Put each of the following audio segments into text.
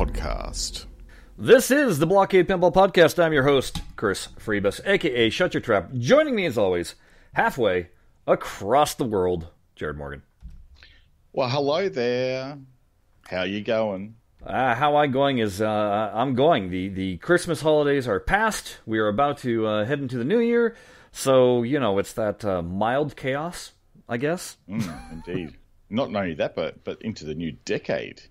Podcast. This is the Blockade Pinball Podcast. I'm your host, Chris Freebus, aka Shut Your Trap. Joining me as always, halfway across the world, Jared Morgan. Well, hello there. How you going? Uh, how I going is uh, I'm going. The the Christmas holidays are past. We are about to uh, head into the new year. So you know it's that uh, mild chaos, I guess. Mm, indeed. Not only that, but but into the new decade.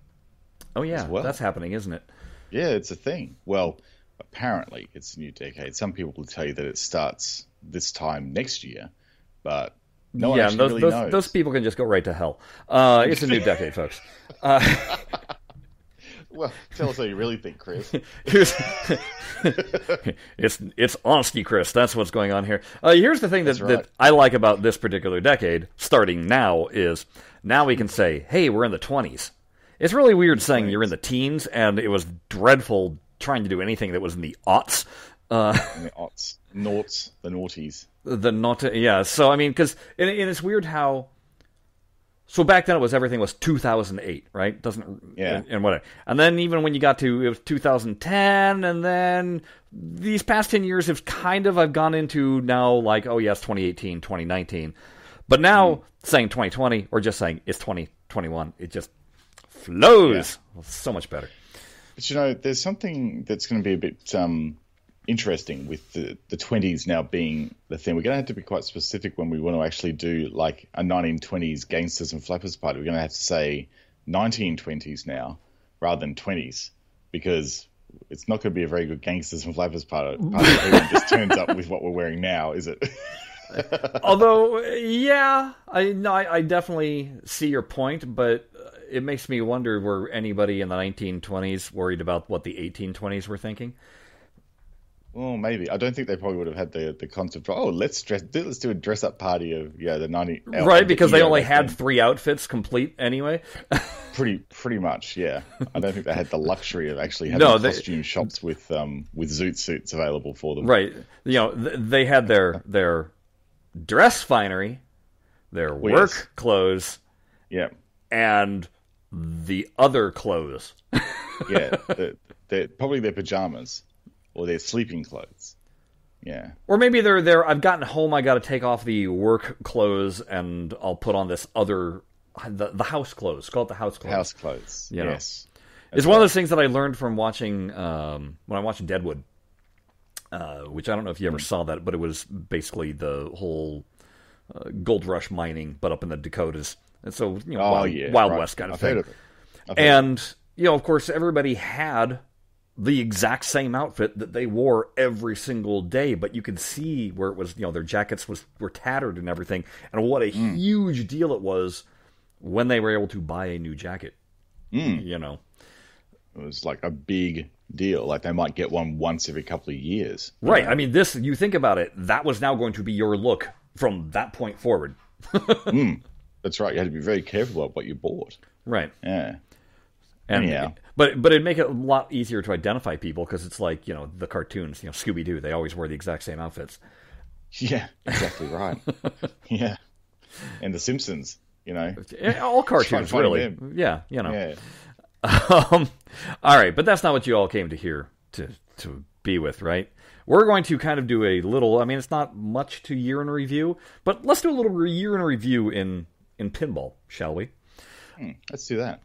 Oh yeah, well. that's happening, isn't it? Yeah, it's a thing. Well, apparently it's a new decade. Some people will tell you that it starts this time next year, but no one yeah, those, really those, knows. those people can just go right to hell. Uh, it's a new decade, folks. Uh, Well, tell us how you really think, Chris. It's it's honesty, Chris. That's what's going on here. Uh, here's the thing that, right. that I like about this particular decade, starting now, is now we can say, "Hey, we're in the 20s." It's really weird saying you're in the teens, and it was dreadful trying to do anything that was in the aughts. Uh, And the aughts, noughts, the noughties. the not, yeah. So I mean, because and, and it's weird how. So back then it was everything was 2008, right? Doesn't Yeah. and, and whatever. And then even when you got to it was 2010, and then these past 10 years have kind of I've gone into now like oh yes 2018, 2019, but now saying 2020 or just saying it's 2021, it just flows so much better. But you know, there's something that's going to be a bit um, interesting with the, the 20s now being the thing. We're going to have to be quite specific when we want to actually do like a 1920s gangsters and flappers party. We're going to have to say 1920s now rather than 20s because it's not going to be a very good gangsters and flappers party. party if Everyone just turns up with what we're wearing now, is it? Although, yeah, I no, I, I definitely see your point, but it makes me wonder: were anybody in the 1920s worried about what the 1820s were thinking? well, maybe. I don't think they probably would have had the the concept. Of, oh, let's dress. Let's do a dress up party of yeah the 90 right, because they only had then. three outfits complete anyway. Pretty, pretty much, yeah. I don't think they had the luxury of actually having No, they- costume shops with um with zoot suits available for them. right, you know, th- they had their their dress finery, their work yes. clothes, Yeah, and the other clothes. yeah. they're, they're probably their pajamas or their sleeping clothes. Yeah, Or maybe they're there. I've gotten home. I got to take off the work clothes, and I'll put on this other the, the house clothes. Call it the house clothes. house clothes. You know. yes. It's one of those things that I learned from watching um, when I'm watching Deadwood, uh, which I don't know if you Hmm. ever saw that, but it was basically the whole uh, gold rush mining, but up in the Dakotas, and so you know, Oh wild, yeah, Wild right. West kind of I've thing. Of it. And you know, of course, everybody had the exact same outfit that they wore every single day, but you could see where it was. You know, their jackets was were tattered and everything, and what a Hmm. huge deal it was when they were able to buy a new jacket. Hmm. You know. it was like a big deal. Like they might get one once every couple of years. Right. I mean, this, you think about it, that was now going to be your look from that point forward. That's right. You had to be very careful about what you bought. Right. Yeah. And, Anyhow. But but it'd make it a lot easier to identify people because it's like, you know, the cartoons, you know, Scooby Doo, they always wear the exact same outfits. Yeah. Exactly right. yeah. And the Simpsons. You know. All cartoons, really. them. Yeah, you know. Yeah. Um, all right, but that's not what you all came to hear to to be with, right? We're going to kind of do a little. I mean, it's not much to year in review, but let's do a little year in review in in pinball, shall we? Let's do that.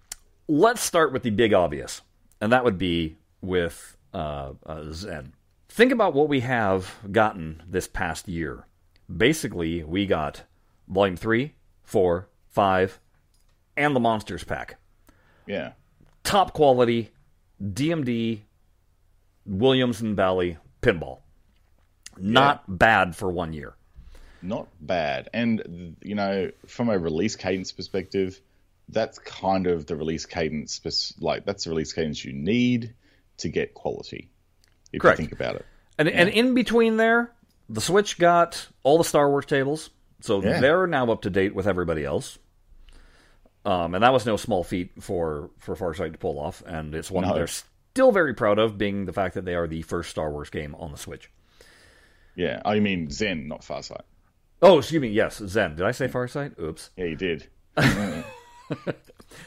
let's start with the big obvious, and that would be with uh, uh, Zen. Think about what we have gotten this past year. Basically, we got Volume 3, 4, 5, and the Monsters Pack. Yeah. Top quality, DMD, Williams and Bally pinball. Not bad for one year. Not bad. And you know, from a release cadence perspective, that's kind of the release cadence. Like that's the release cadence you need to get quality. If Correct. you think about it. And and in between there, the Switch got all the Star Wars tables, so Yeah. they're now up to date with everybody else. Um, and that was no small feat for for Farsight to pull off, and it's one No. they're still very proud of, being the fact that they are the first Star Wars game on the Switch. Yeah. I mean Zen, not Farsight? Oh, excuse me, yes, Zen. Did I say Farsight? Oops. Yeah, you did.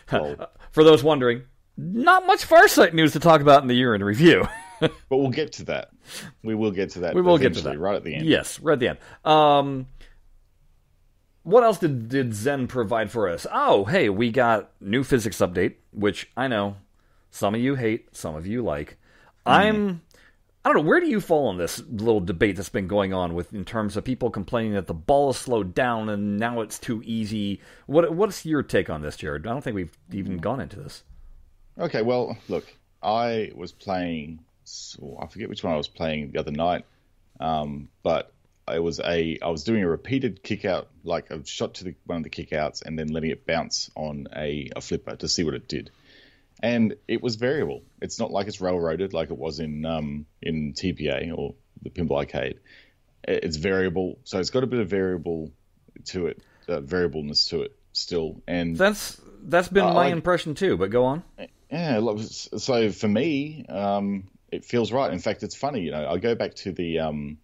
For those wondering, Not much Farsight news to talk about in the year in review. but we'll get to that. We will get to that. We will get to that right at the end. Yes, right at the end. Um, what else did, did Zen provide for us? Oh, hey, we got new physics update, which I know some of you hate, some of you like. Mm. I'm I don't know, where do you fall on this little debate that's been going on with in terms of people complaining that the ball is slowed down and now it's too easy? What what's your take on this, Jared? I don't think we've even gone into this. Okay, well, look, I was playing I forget which one I was playing the other night. Um, but it was a I was doing a repeated kick out, like a shot to the, one of the kick outs and then letting it bounce on a, a flipper to see what it did. And it was variable. It's not like it's railroaded like it was in um, in TPA or the Pinball Arcade. It's variable, so it's got a bit of variable to it, uh, variableness to it still. And that's that's been uh, my impression too. But go on. Yeah, so for me, um, it feels right. In fact, it's funny. You know, I go back to the um,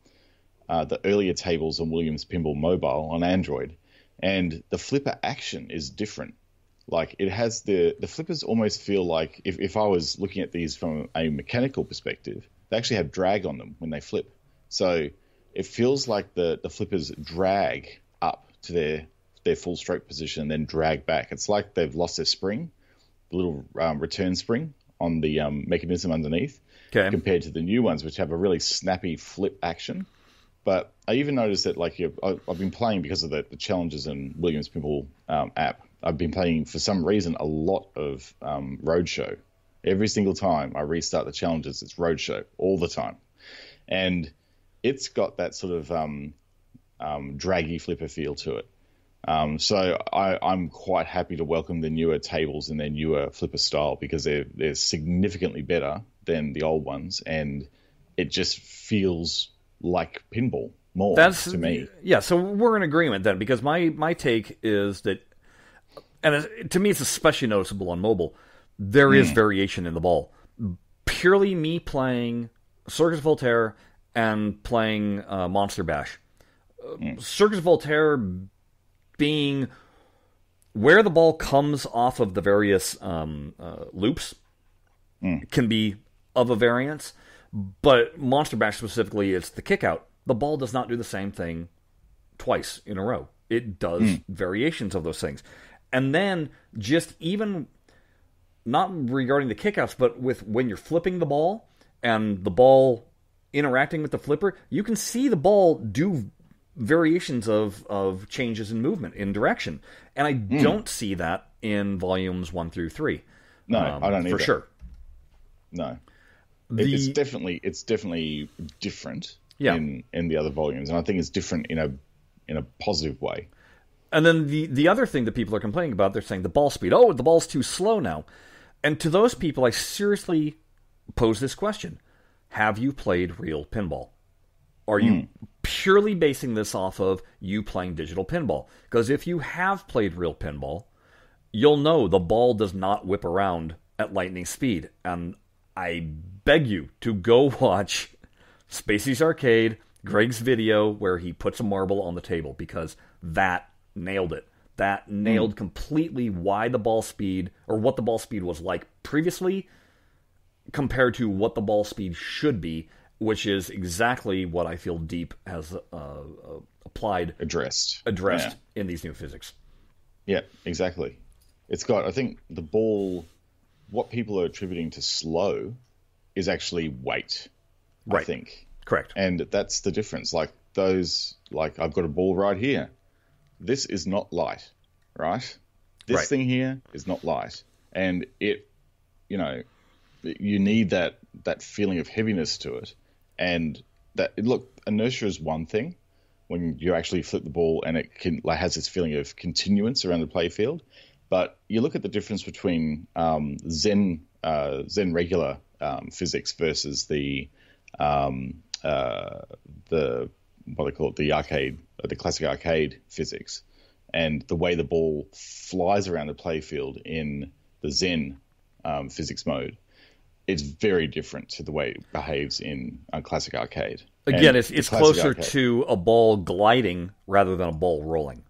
uh, the earlier tables on Williams Pinball Mobile on Android, and the flipper action is different. Like it has the the flippers almost feel like if, if I was looking at these from a mechanical perspective, they actually have drag on them when they flip. So it feels like the the flippers drag up to their their full stroke position and then drag back. It's like they've lost their spring, the little um, return spring on the um, mechanism underneath, okay. compared to the new ones, which have a really snappy flip action. But I even noticed that, like, I've been playing because of the, the challenges in Williams Pinball um, app. I've been playing for some reason a lot of um, Roadshow. Every single time I restart the challenges, it's Roadshow all the time, and it's got that sort of um, um draggy flipper feel to it. Um, so I, am quite happy to welcome the newer tables and their newer flipper style because they're they're significantly better than the old ones, and it just feels like pinball more That's, to me. Yeah, so we're in agreement then because my my take is that, and to me it's especially noticeable on mobile. There mm. is hmm. variation in the ball. Purely me playing Circus Voltaire and playing uh, Monster Bash. Mm. Circus Voltaire being where the ball comes off of the various um, uh, loops mm. can be of a variance, but Monster Bash specifically, it's the kick out. The ball does not do the same thing twice in a row. It does mm. variations of those things. And then just even not regarding the kickoffs, but with when you're flipping the ball and the ball interacting with the flipper, you can see the ball do variations of, of changes in movement in direction. And I mm. don't see that in volumes one through three. No, um, I don't either. for sure. No, the... it's definitely it's definitely different yeah. in in the other volumes, and I think it's different in a in a positive way. And then the the other thing that people are complaining about, they're saying the ball speed. Oh, the ball's too slow now. And to those people, I seriously pose this question: Have you played real pinball? Are you mm. purely basing this off of you playing digital pinball? Because if you have played real pinball, you'll know the ball does not whip around at lightning speed. And I beg you to go watch Spacey's Arcade, Greg's video where he puts a marble on the table because that nailed it. That nailed mm. completely why the ball speed or what the ball speed was like previously compared to what the ball speed should be, which is exactly what I feel Deep has uh, uh, applied, addressed, addressed yeah. in these new physics. Yeah, exactly. It's got. I think the ball what people are attributing to slow is actually weight. Right. I think. Correct. And that's the difference. Like those, like I've got a ball right here. This is not light, right? This right. thing here is not light, and it, you know, you need that that feeling of heaviness to it, and that look inertia is one thing when you actually flip the ball and it can like, has this feeling of continuance around the playfield. But you look at the difference between um, Zen uh, Zen regular um, physics versus the um, uh, the what they call it the arcade the classic arcade physics, and the way the ball flies around the playfield in the Zen um, physics mode. It's very different to the way it behaves in a classic arcade. Again, and it's, it's closer arcade. to a ball gliding rather than a ball rolling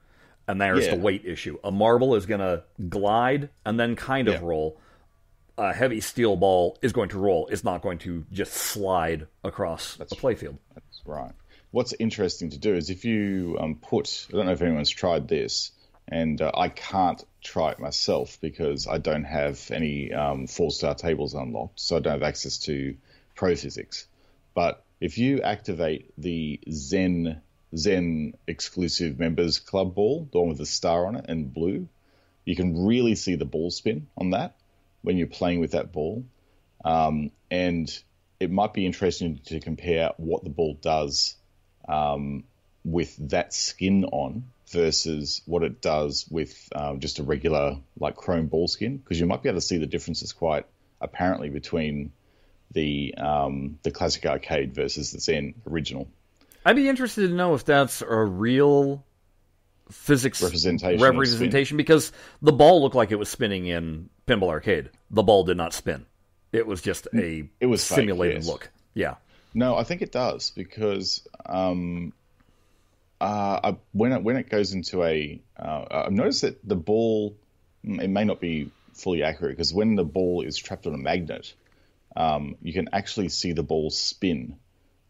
and there's yeah. the weight issue. A marble is going to glide and then kind of yeah. roll. a heavy steel ball is going to roll. It's not going to just slide across the playfield. That's right. What's interesting to do is if you um, put, I don't know if anyone's tried this, and uh, I can't try it myself because I don't have any um, four star tables unlocked, so I don't have access to Pro Physics. But if you activate the Zen Zen exclusive members club ball, the one with the star on it and blue, you can really see the ball spin on that when you're playing with that ball. Um, and it might be interesting to compare what the ball does um, with that skin on versus what it does with um, just a regular like chrome ball skin because you might be able to see the differences quite apparently between the um, the classic arcade versus the Zen original. I'd be interested to know if that's a real physics Representation representation because the ball looked like it was spinning in Pinball Arcade. The ball did not spin. It was just a It was fake, simulated yes. look. Yeah. No, I think it does because um, uh, I, when it, when it goes into a, uh, I've noticed that the ball, mm, it may not be fully accurate because when the ball is trapped on a magnet, um, you can actually see the ball spin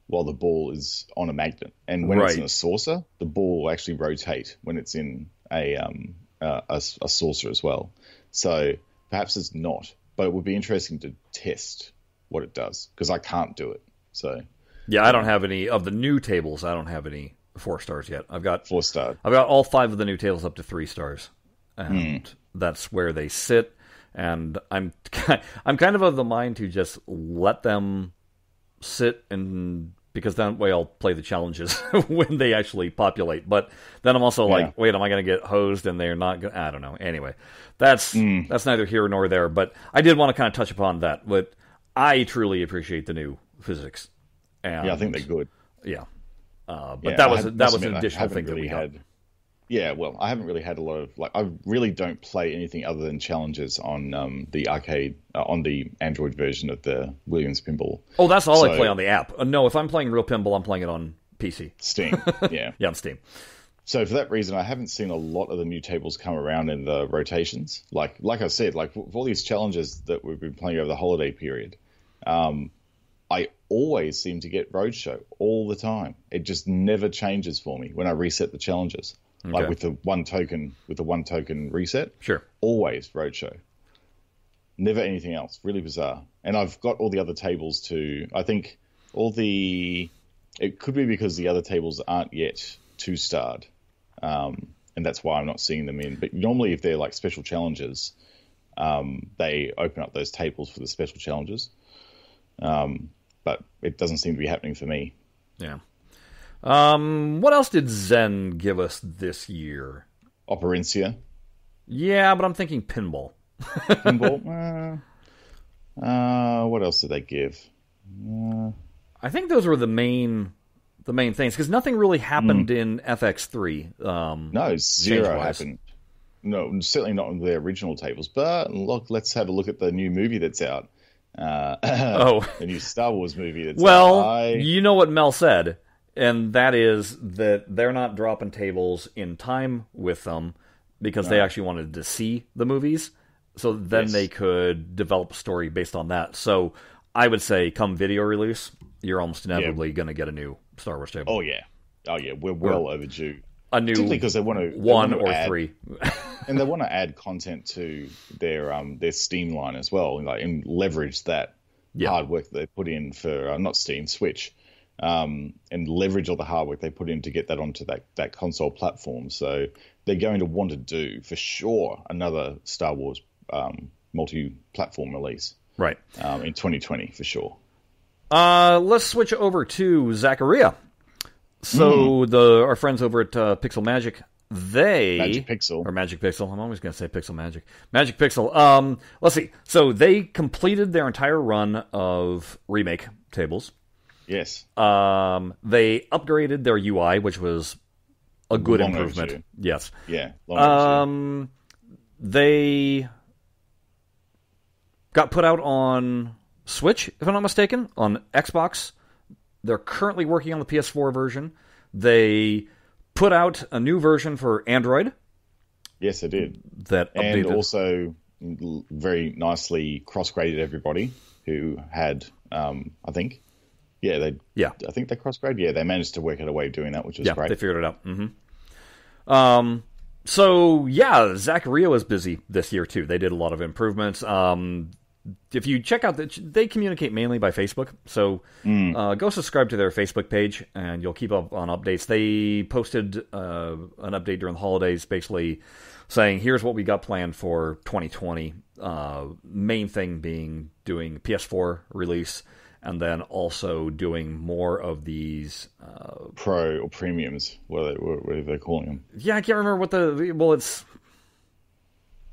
while the ball is on a magnet, and when it's in a saucer, the ball will actually rotate when it's in a um, uh, a, a saucer as well. So perhaps it's not, but it would be interesting to test what it does because I can't do it. So Yeah, I don't have any of the new tables. I don't have any four stars yet. I've got four star. I've got all five of the new tables up to three stars, and Hmm. that's where they sit. And I'm I'm kind of of the mind to just let them sit and because that way I'll play the challenges when they actually populate. But then I'm also Yeah. like, wait, am I going to get hosed and they're not? Gonna, I don't know. Anyway, that's Hmm. that's neither here nor there. But I did want to kind of touch upon that. But I truly appreciate the new physics. And, Yeah, I think they're good. yeah. Uh, but Yeah, that was had- that was an additional that really we got. had. Yeah, well, I haven't really had a lot of like. I really don't play anything other than challenges on um, the arcade uh, on the Android version of the Williams Pinball Oh, that's all I play on the app. Uh, no, if I'm playing real pinball, I'm playing it on PC. Steam. yeah. Yeah, on Steam. So for that reason, I haven't seen a lot of the new tables come around in the rotations. Like like I said, like for all these challenges that we've been playing over the holiday period, um, I always seem to get Roadshow all the time. It just never changes for me when I reset the challenges. Okay. Like with the one token with the one token reset, Sure. always Roadshow. Never anything else. Really bizarre. And I've got all the other tables too. I think all the. It could be because the other tables aren't yet two starred. Um, and that's why I'm not seeing them in. But normally, if they're like special challenges, um, they open up those tables for the special challenges. Um, but it doesn't seem to be happening for me. Yeah. Um, what else did Zen give us this year? Operencia, Yeah, but I'm thinking pinball. pinball. uh, uh, what else did they give? I think those were the main the main things because nothing really happened in FX3. Um, No, zero happened. No, certainly not on the original tables. But look, let's have a look at the new movie that's out. Uh, Oh. the new Star Wars movie that's Well. I, you know what Mel said, and that is that they're not dropping tables in time with them because they actually wanted to see the movies, so then Yes. they could develop a story based on that. So I would say, come video release, you're almost inevitably going to get a new Star Wars table, oh yeah, oh yeah, we're well overdue. A new Particularly because they want to one want or add, three. and they want to add content to their um their Steam line as well, and like and leverage that Yeah. hard work that they put in for uh, not Steam Switch, um, and leverage all the hard work they put in to get that onto that that console platform. So they're going to want to do for sure another Star Wars um, multi-platform release right. um, in 2020 for sure. Uh, let's switch over to Zaccaria. So the our friends over at uh, Pixel Magic, they Magic Pixel. or Magic Pixel. I'm always going to say Pixel Magic. Magic Pixel. Um, let's see. So they completed their entire run of remake tables. Yes, Um, they upgraded their UI, which was a good Long improvement. overdue. Yes. yeah. Long overdue. Um, they got put out on Switch, if I'm not mistaken, on Xbox. They're currently working on the PS4 version. They put out a new version for Android yes, it did. that and updated. also very nicely cross graded everybody who had, um, I think, yeah, they, Yeah. I think they cross grade. Yeah, they managed to work out a way of doing that, which was Yeah, great. they figured it out. Mm-hmm. Um, so yeah, Zaccaria was busy this year too. They did a lot of improvements. Um, if you check out the, they communicate mainly by Facebook. So uh, go subscribe to their Facebook page, and you'll keep up on updates. They posted uh, an update during the holidays, basically saying, "Here's what we got planned for 2020." Uh, main thing being doing PS4 release, and then also doing more of these uh, Pro or premiums, what are they, what are they calling them? yeah, I can't remember what the well. It's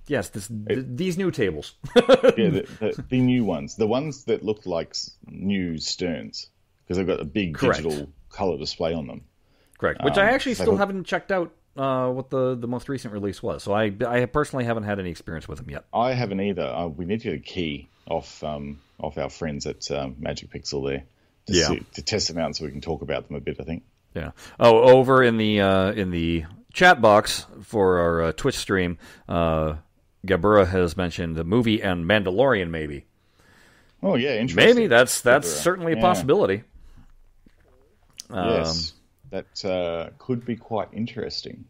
yes, this th- these new tables. yeah, the, the, the new ones, the ones that look like new Sterns, because they've got a big Correct. digital color display on them. Correct. Which I Um, actually so- still haven't checked out uh, what the the most recent release was. So I I personally haven't had any experience with them yet. I haven't either. Uh, we need to get a key off um, off our friends at um, Magic Pixel there to, Yeah. see, to test them out, so we can talk about them a bit. I think. Yeah. Oh, over in the uh, in the chat box for our uh, Twitch stream, uh, Gabura has mentioned the movie and Mandalorian. Maybe, Oh yeah, interesting. maybe that's that's Gabura. certainly a Yeah. possibility. Um, Yes, that uh, could be quite interesting.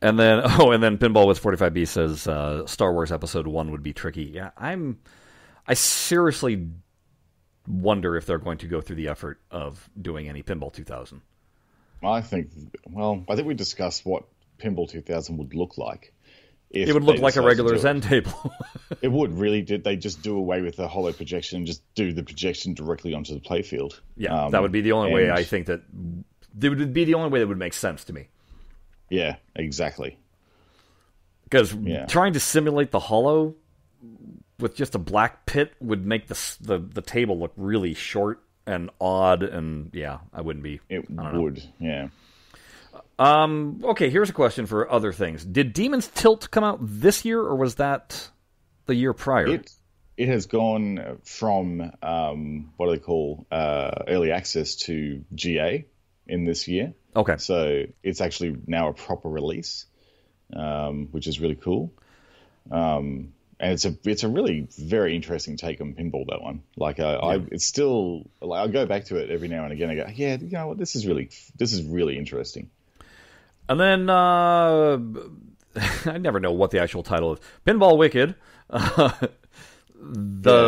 And then, oh, and then Pinball Whiz 45B says uh, Star Wars Episode 1 would be tricky. Yeah, I'm. I seriously wonder if they're going to go through the effort of doing any Pinball 2000. I think. Well, I think we discussed what Pinball 2000 would look like. It would look like a regular. Zen table. It would really. Did they just do away with the hollow projection and just do the projection directly onto the playfield? yeah, Um, that would be the only way I think that. It would be the only way that would make sense to me. Yeah, exactly. Because Yeah. trying to simulate the hollow with just a black pit would make the, the, the table look really short and odd. And yeah, I wouldn't be. It don't know. would. Yeah. Um, okay, here's a question for other things. Did Demon's Tilt come out this year, or was that the year prior? It it has gone from um, what do they call uh, early access to GA in this year. okay. So it's actually now a proper release, um, which is really cool. Um, and it's a it's a really very interesting take on pinball. That one, like uh, I, it's still like I go back to it every now and again. I go, yeah, you know what, this is really this is really interesting. And then uh, I never know what the actual title is. Pinball Wicked. the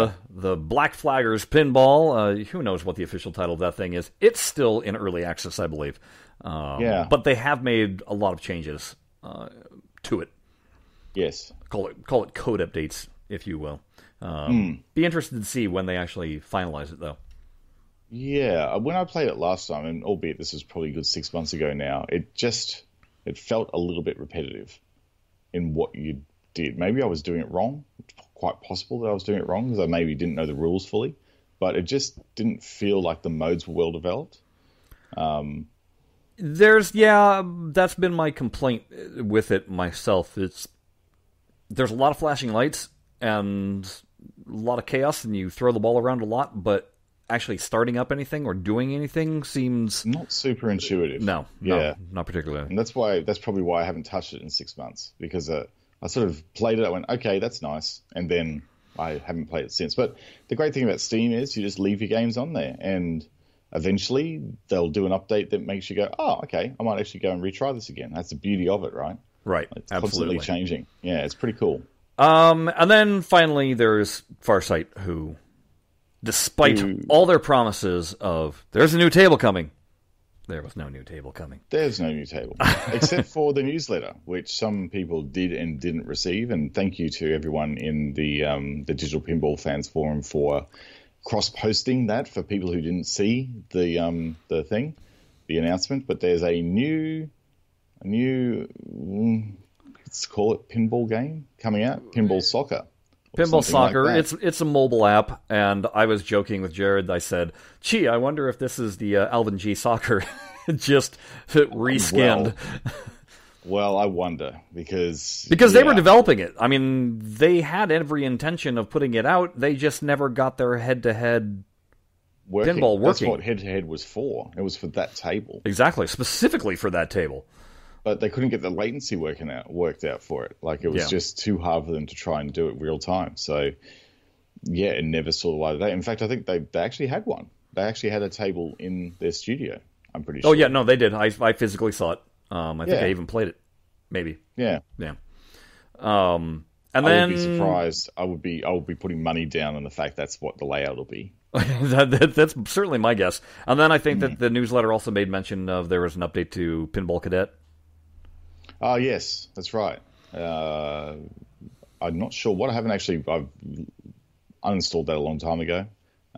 Yeah. the Black Flaggers Pinball. Uh, who knows what the official title of that thing is? It's still in early access, I believe. Um, Yeah. But they have made a lot of changes uh, to it. Yes, Call it call it code updates, if you will. Um, Be interested to see when they actually finalize it, though. Yeah, when I played it last time, and albeit this is probably a good six months ago now, it just it felt a little bit repetitive in what you did. Maybe I was doing it wrong. It's quite possible that I was doing it wrong because I maybe didn't know the rules fully, but it just didn't feel like the modes were well developed. Um, there's yeah, that's been my complaint with it myself. It's there's a lot of flashing lights and a lot of chaos, and you throw the ball around a lot, but actually starting up anything or doing anything seems Not super intuitive. no, no, Yeah. not particularly. And that's why that's probably why I haven't touched it in six months because uh, I sort of played it. I went, okay, that's nice, and then I haven't played it since. But the great thing about Steam is you just leave your games on there, and eventually they'll do an update that makes you go, oh, okay, I might actually go and retry this again. That's the beauty of it, right? Right, It's absolutely. constantly changing. Yeah, it's pretty cool. Um, and then finally, there's Farsight, who, despite Who- all their promises of there's a new table coming, there was no new table coming. There's no new table except for the newsletter, which some people did and didn't receive. And thank you to everyone in the um, the Digital Pinball Fans Forum for cross posting that for people who didn't see the um, the thing, the announcement. But there's a new a new mm, let's call it pinball game coming out, Pinball Soccer. Pinball something like Soccer—it's—it's a mobile app, and I was joking with Jared. I said, "Gee, I wonder if this is the uh, Alvin G Soccer, just reskinned." well, I wonder because because they were developing it. I mean, they had every intention of putting it out. They just never got their head-to-head working. pinball That's working. what head to head was for. It was for that table. exactly, specifically for that table. But they couldn't get the latency working out worked out for it. Like it was Yeah. just too hard for them to try and do it real time. So yeah, it never saw the light of day. In fact, I think they they actually had one. They actually had a table in their studio. I'm pretty sure. Oh yeah, no, they did. I I physically saw it. Um, I think Yeah. I even played it. Maybe. yeah. Yeah. Um, and I then I would be surprised. I would be I would be putting money down on the fact that's what the layout will be. that, that, that's certainly my guess. And then I think Hmm. that the newsletter also made mention of there was an update to Pinball Cadet. Oh yes, that's right. Uh, I'm not sure what I haven't actually. I've uninstalled that a long time ago.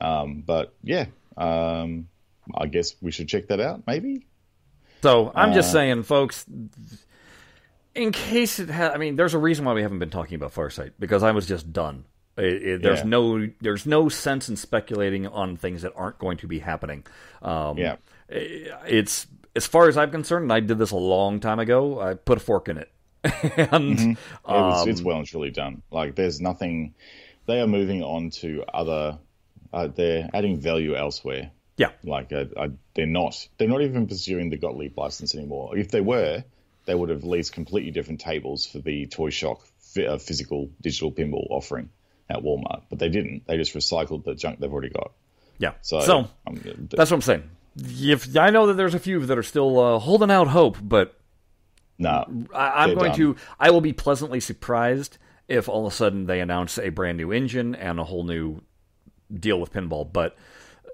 Um, but yeah, um, I guess we should check that out. Maybe. So I'm Uh, just saying, folks. In case it had, I mean, there's a reason why we haven't been talking about Farsight because I was just done. It, it, there's Yeah. no, there's no sense in speculating on things that aren't going to be happening. Um, Yeah. it's as far as I'm concerned, and I did this a long time ago. I put a fork in it, and It was, um, it's well and truly done. Like there's nothing. They are moving on to other. Uh, they're adding value elsewhere. yeah, Like uh, uh, they're not. They're not even pursuing the Gottlieb license anymore. If they were, they would have released completely different tables for the Toy Shock uh, physical digital pinball offering at Walmart. But they didn't. They just recycled the junk they've already got. yeah. So, so um, th- That's what I'm saying. If I know that there's a few that are still uh, holding out hope, but nah, I, I'm going done. to. I will be pleasantly surprised if all of a sudden they announce a brand new engine and a whole new deal with pinball. But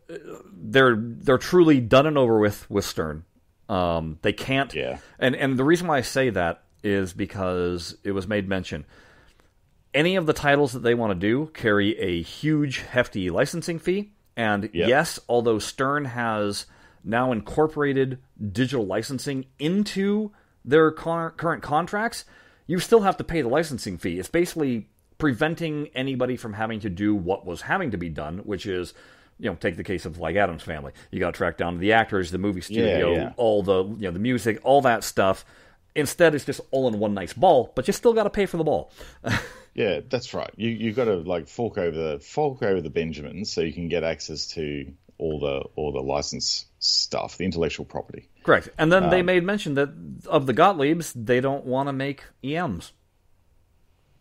uh, they're they're truly done and over with with Stern. Um, they can't. Yeah. And and the reason why I say that is because it was made mention. Any of the titles that they want to do carry a huge, hefty licensing fee. And Yep. yes, although Stern has now incorporated digital licensing into their con- current contracts, you still have to pay the licensing fee. It's basically preventing anybody from having to do what was having to be done, which is, you know, take the case of like Addams Family. You got to track down the actors, the movie studio, yeah. all the you know the music, all that stuff. Instead, it's just all in one nice ball, but you still got to pay for the ball. Yeah, that's right. You you got to like fork over the fork over the Benjamins so you can get access to all the all the license stuff, the intellectual property. Correct. And then Um, they made mention that of the Gottliebs, they don't want to make EMs.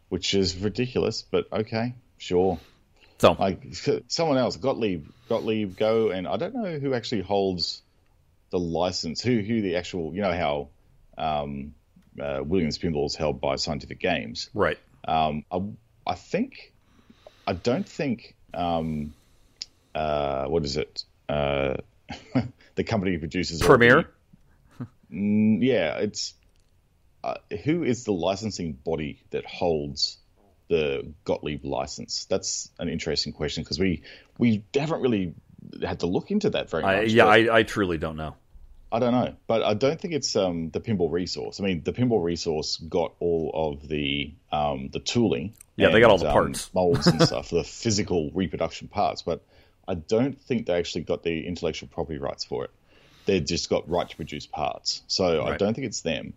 which is ridiculous, but okay, sure. So Like someone else, Gottlieb, Gottlieb, go, and I don't know who actually holds the license. Who who the actual, you know how um, uh, Williams Pinball is held by Scientific Games. right. Um, I, I think, I don't think, um, uh, what is it? Uh, the company produces Premiere. Mm, yeah, it's uh, who is the licensing body that holds the Gottlieb license? That's an interesting question because we we haven't really had to look into that very much. I, yeah, I, I truly don't know. I don't know, but I don't think it's um, the Pinball Resource. I mean, the Pinball Resource got all of the um, the tooling. Yeah, they got all and, the um, parts. molds and stuff, the physical reproduction parts. But I don't think they actually got the intellectual property rights for it. They just got right to produce parts. So I don't think it's them.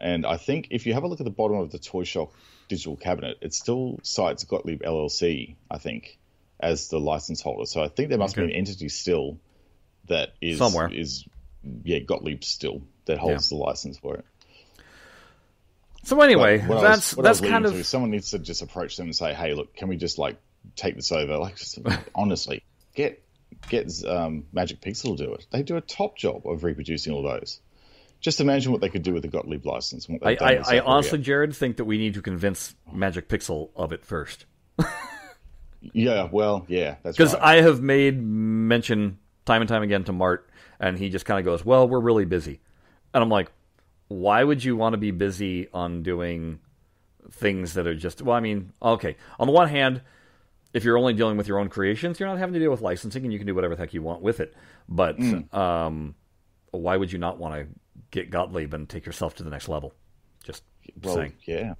And I think if you have a look at the bottom of the Toy Shock digital cabinet, it still cites Gottlieb LLC, I think, as the license holder. So I think there must Okay. be an entity still that is Somewhere. is yeah Gottlieb still that holds the license for it. So anyway, that's was that's kind of to, someone needs to just approach them and say, "Hey, look, can we just like take this over? Like, honestly, get get um, Magic Pixel to do it. They do a top job of reproducing all those. Just imagine what they could do with the Gottlieb license. what I, I, I honestly, Jared, think that we need to convince Magic Pixel of it first. yeah, well, yeah, that's Because right. I have made mention time and time again to Mart, and he just kind of goes, "Well, we're really busy," and I'm like, "Why would you want to be busy on doing things that are just?" Well, I mean, okay. On the one hand, if you're only dealing with your own creations, you're not having to deal with licensing, and you can do whatever the heck you want with it. But Mm. um, why would you not want to get Gottlieb and take yourself to the next level? Just well, saying. yeah.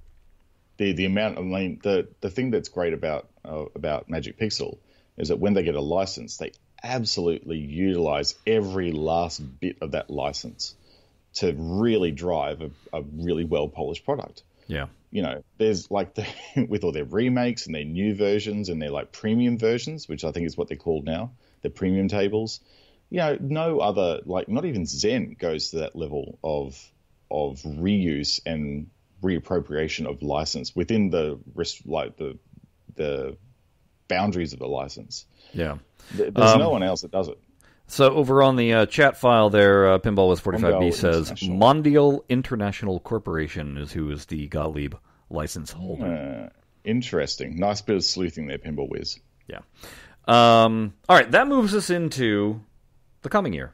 The the amount. I mean, the the thing that's great about uh, about Magic Pixel is that when they get a license, they absolutely utilize every last bit of that license to really drive a, a really well polished product. Yeah. You know, there's like the, with all their remakes and their new versions and their like premium versions, which I think is what they're called now, the premium tables. You know, no other like not even Zen goes to that level of of reuse and reappropriation of license within the rest, like the the boundaries of the license. Yeah. Th- There's no one else that does it. So over on the uh, chat file there, uh, Pinball Whiz 45B says Mondial International Corporation is who is the Gottlieb license holder. Uh, interesting. Nice bit of sleuthing there, Pinball Whiz. Yeah. Um, all right, that moves us into the coming year.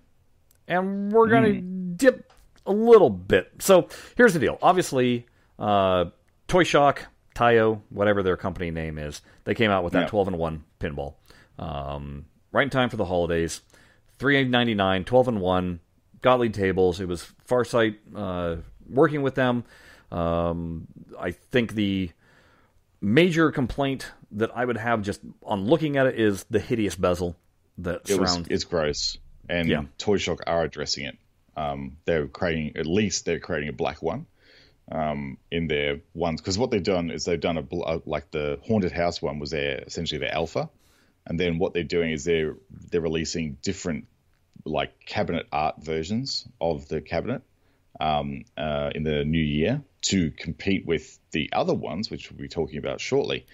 And we're going to dip a little bit. So here's the deal. Obviously, uh, Toy Shock, Tayo, whatever their company name is, they came out with that Yeah. 12 and 1 pinball. Um, right in time for the holidays. 399 12 and 1 Gottlieb tables. It was Farsight uh, working with them. Um, I think the major complaint that I would have just on looking at it is the hideous bezel that It was, surrounds. it's gross, and Yeah. Toy Shock are addressing it. Um, they're creating at least they're creating a black one um, in their ones because what they've done is they've done a like the haunted house one was their essentially their alpha, and then what they're doing is they're they're releasing different like cabinet art versions of the cabinet um, uh, in the new year to compete with the other ones, which we'll be talking about shortly,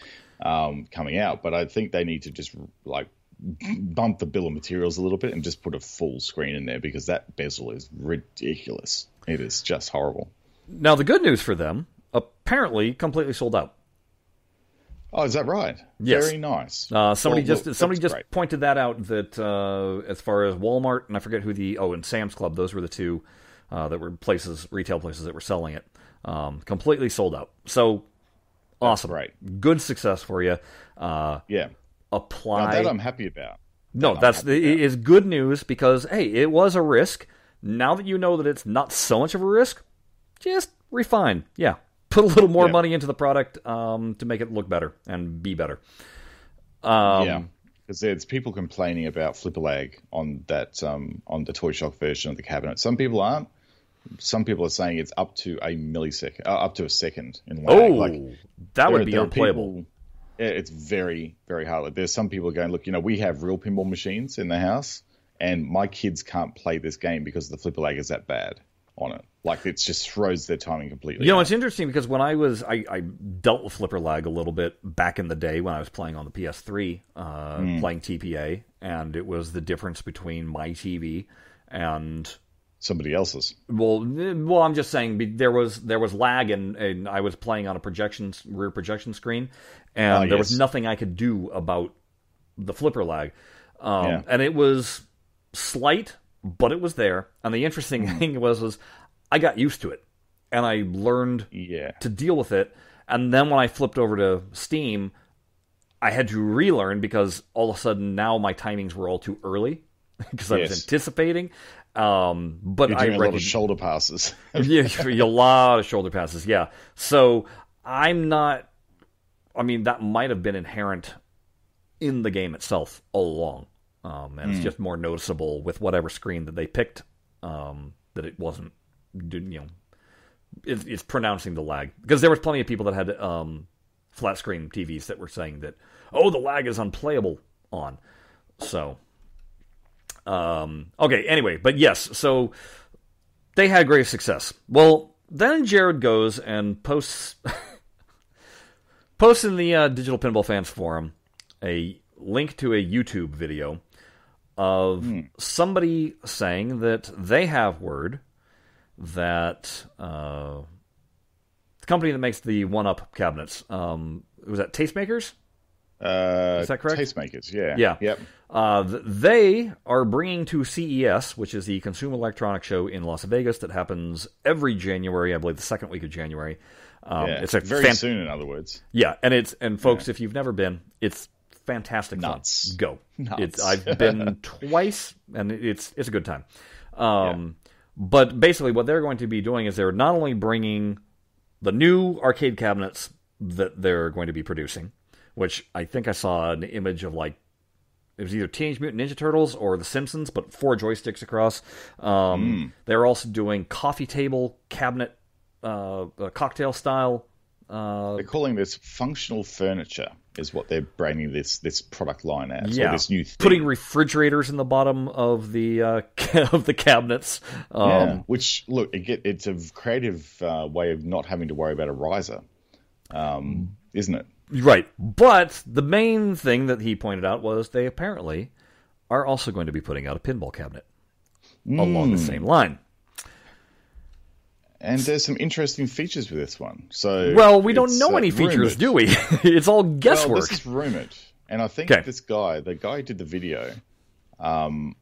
um, coming out. But I think they need to just like bump the bill of materials a little bit and just put a full screen in there because that bezel is ridiculous. It is just horrible. Now, the good news for them apparently completely sold out. Oh, is that right? Yes. Very nice. Uh, somebody Well, just look, somebody just great. pointed that out that uh, as far as Walmart and I forget who the oh and Sam's Club those were the two uh, that were places retail places that were selling it um, completely sold out. So awesome, right? Good success for you. Uh, Yeah. apply Now, that I'm happy about. No, I'm that's it is good news because hey, it was a risk. Now that you know that it's not so much of a risk, just refine. Yeah, put a little more Yeah. money into the product um, to make it look better and be better. Um, yeah, because there's people complaining about flipper lag on that um, on the Toy Shock version of the cabinet. Some people aren't. Some people are saying it's up to a millisecond, uh, up to a second in lag. Oh, like, that would are- be unplayable. people- it's very, very hard. Like, there's some people going, look, you know, we have real pinball machines in the house, and my kids can't play this game because the flipper lag is that bad on it. Like, it just throws their timing completely. You know, out. it's interesting because when I was, I, I dealt with flipper lag a little bit back in the day when I was playing on the PS3, uh, Hmm. playing TPA, and it was the difference between my TV and somebody else's. Well, well, I'm just saying there was there was lag, and, and I was playing on a projection rear projection screen, and Ah, there was nothing I could do about the flipper lag, um, Yeah. and it was slight, but it was there. And the interesting Hmm. thing was, was I got used to it, and I learned Yeah. to deal with it. And then when I flipped over to Steam, I had to relearn because all of a sudden now my timings were all too early because I was anticipating. Um, but You're I doing a lot of shoulder passes. yeah, a lot of shoulder passes. Yeah. So I'm not. I mean, that might have been inherent in the game itself all along, um, and it's just more noticeable with whatever screen that they picked um, that it wasn't. You know, it's, it's pronouncing the lag because there was plenty of people that had um, flat screen TVs that were saying that oh the lag is unplayable on. So um, okay, anyway, but yes, so they had great success. Well, then Jared goes and posts posts in the uh, Digital Pinball Fans forum a link to a YouTube video of somebody saying that they have word that uh, the company that makes the one up cabinets um, was that Tastemakers. Uh, Is that correct? Tastemakers, yeah. Yeah. Yep. Uh, they are bringing to CES, which is the Consumer Electronics Show in Las Vegas that happens every January, I believe the second week of January. Um, yeah. It's a very fan- soon, in other words. yeah, and it's and folks, if you've never been, it's fantastic Nuts. fun. Go. Nuts. It's I've been twice, and it's it's a good time. Um, But basically, what they're going to be doing is they're not only bringing the new arcade cabinets that they're going to be producing, which I think I saw an image of like it was either Teenage Mutant Ninja Turtles or The Simpsons, but four joysticks across. Um, They're also doing coffee table cabinet, uh, uh, cocktail style Uh, They're calling this functional furniture, is what they're branding this this product line as. yeah, this new thing. putting refrigerators in the bottom of the uh, of the cabinets. Um, yeah. Which look, it it's a creative uh, way of not having to worry about a riser, um, isn't it? Right. But the main thing that he pointed out was they apparently are also going to be putting out a pinball cabinet along the same line. And there's some interesting features with this one. So Well, we don't know uh, any features, rumored. do we? it's all Well, guesswork. this is rumored, and I think Okay. this guy, the guy who did the video, um,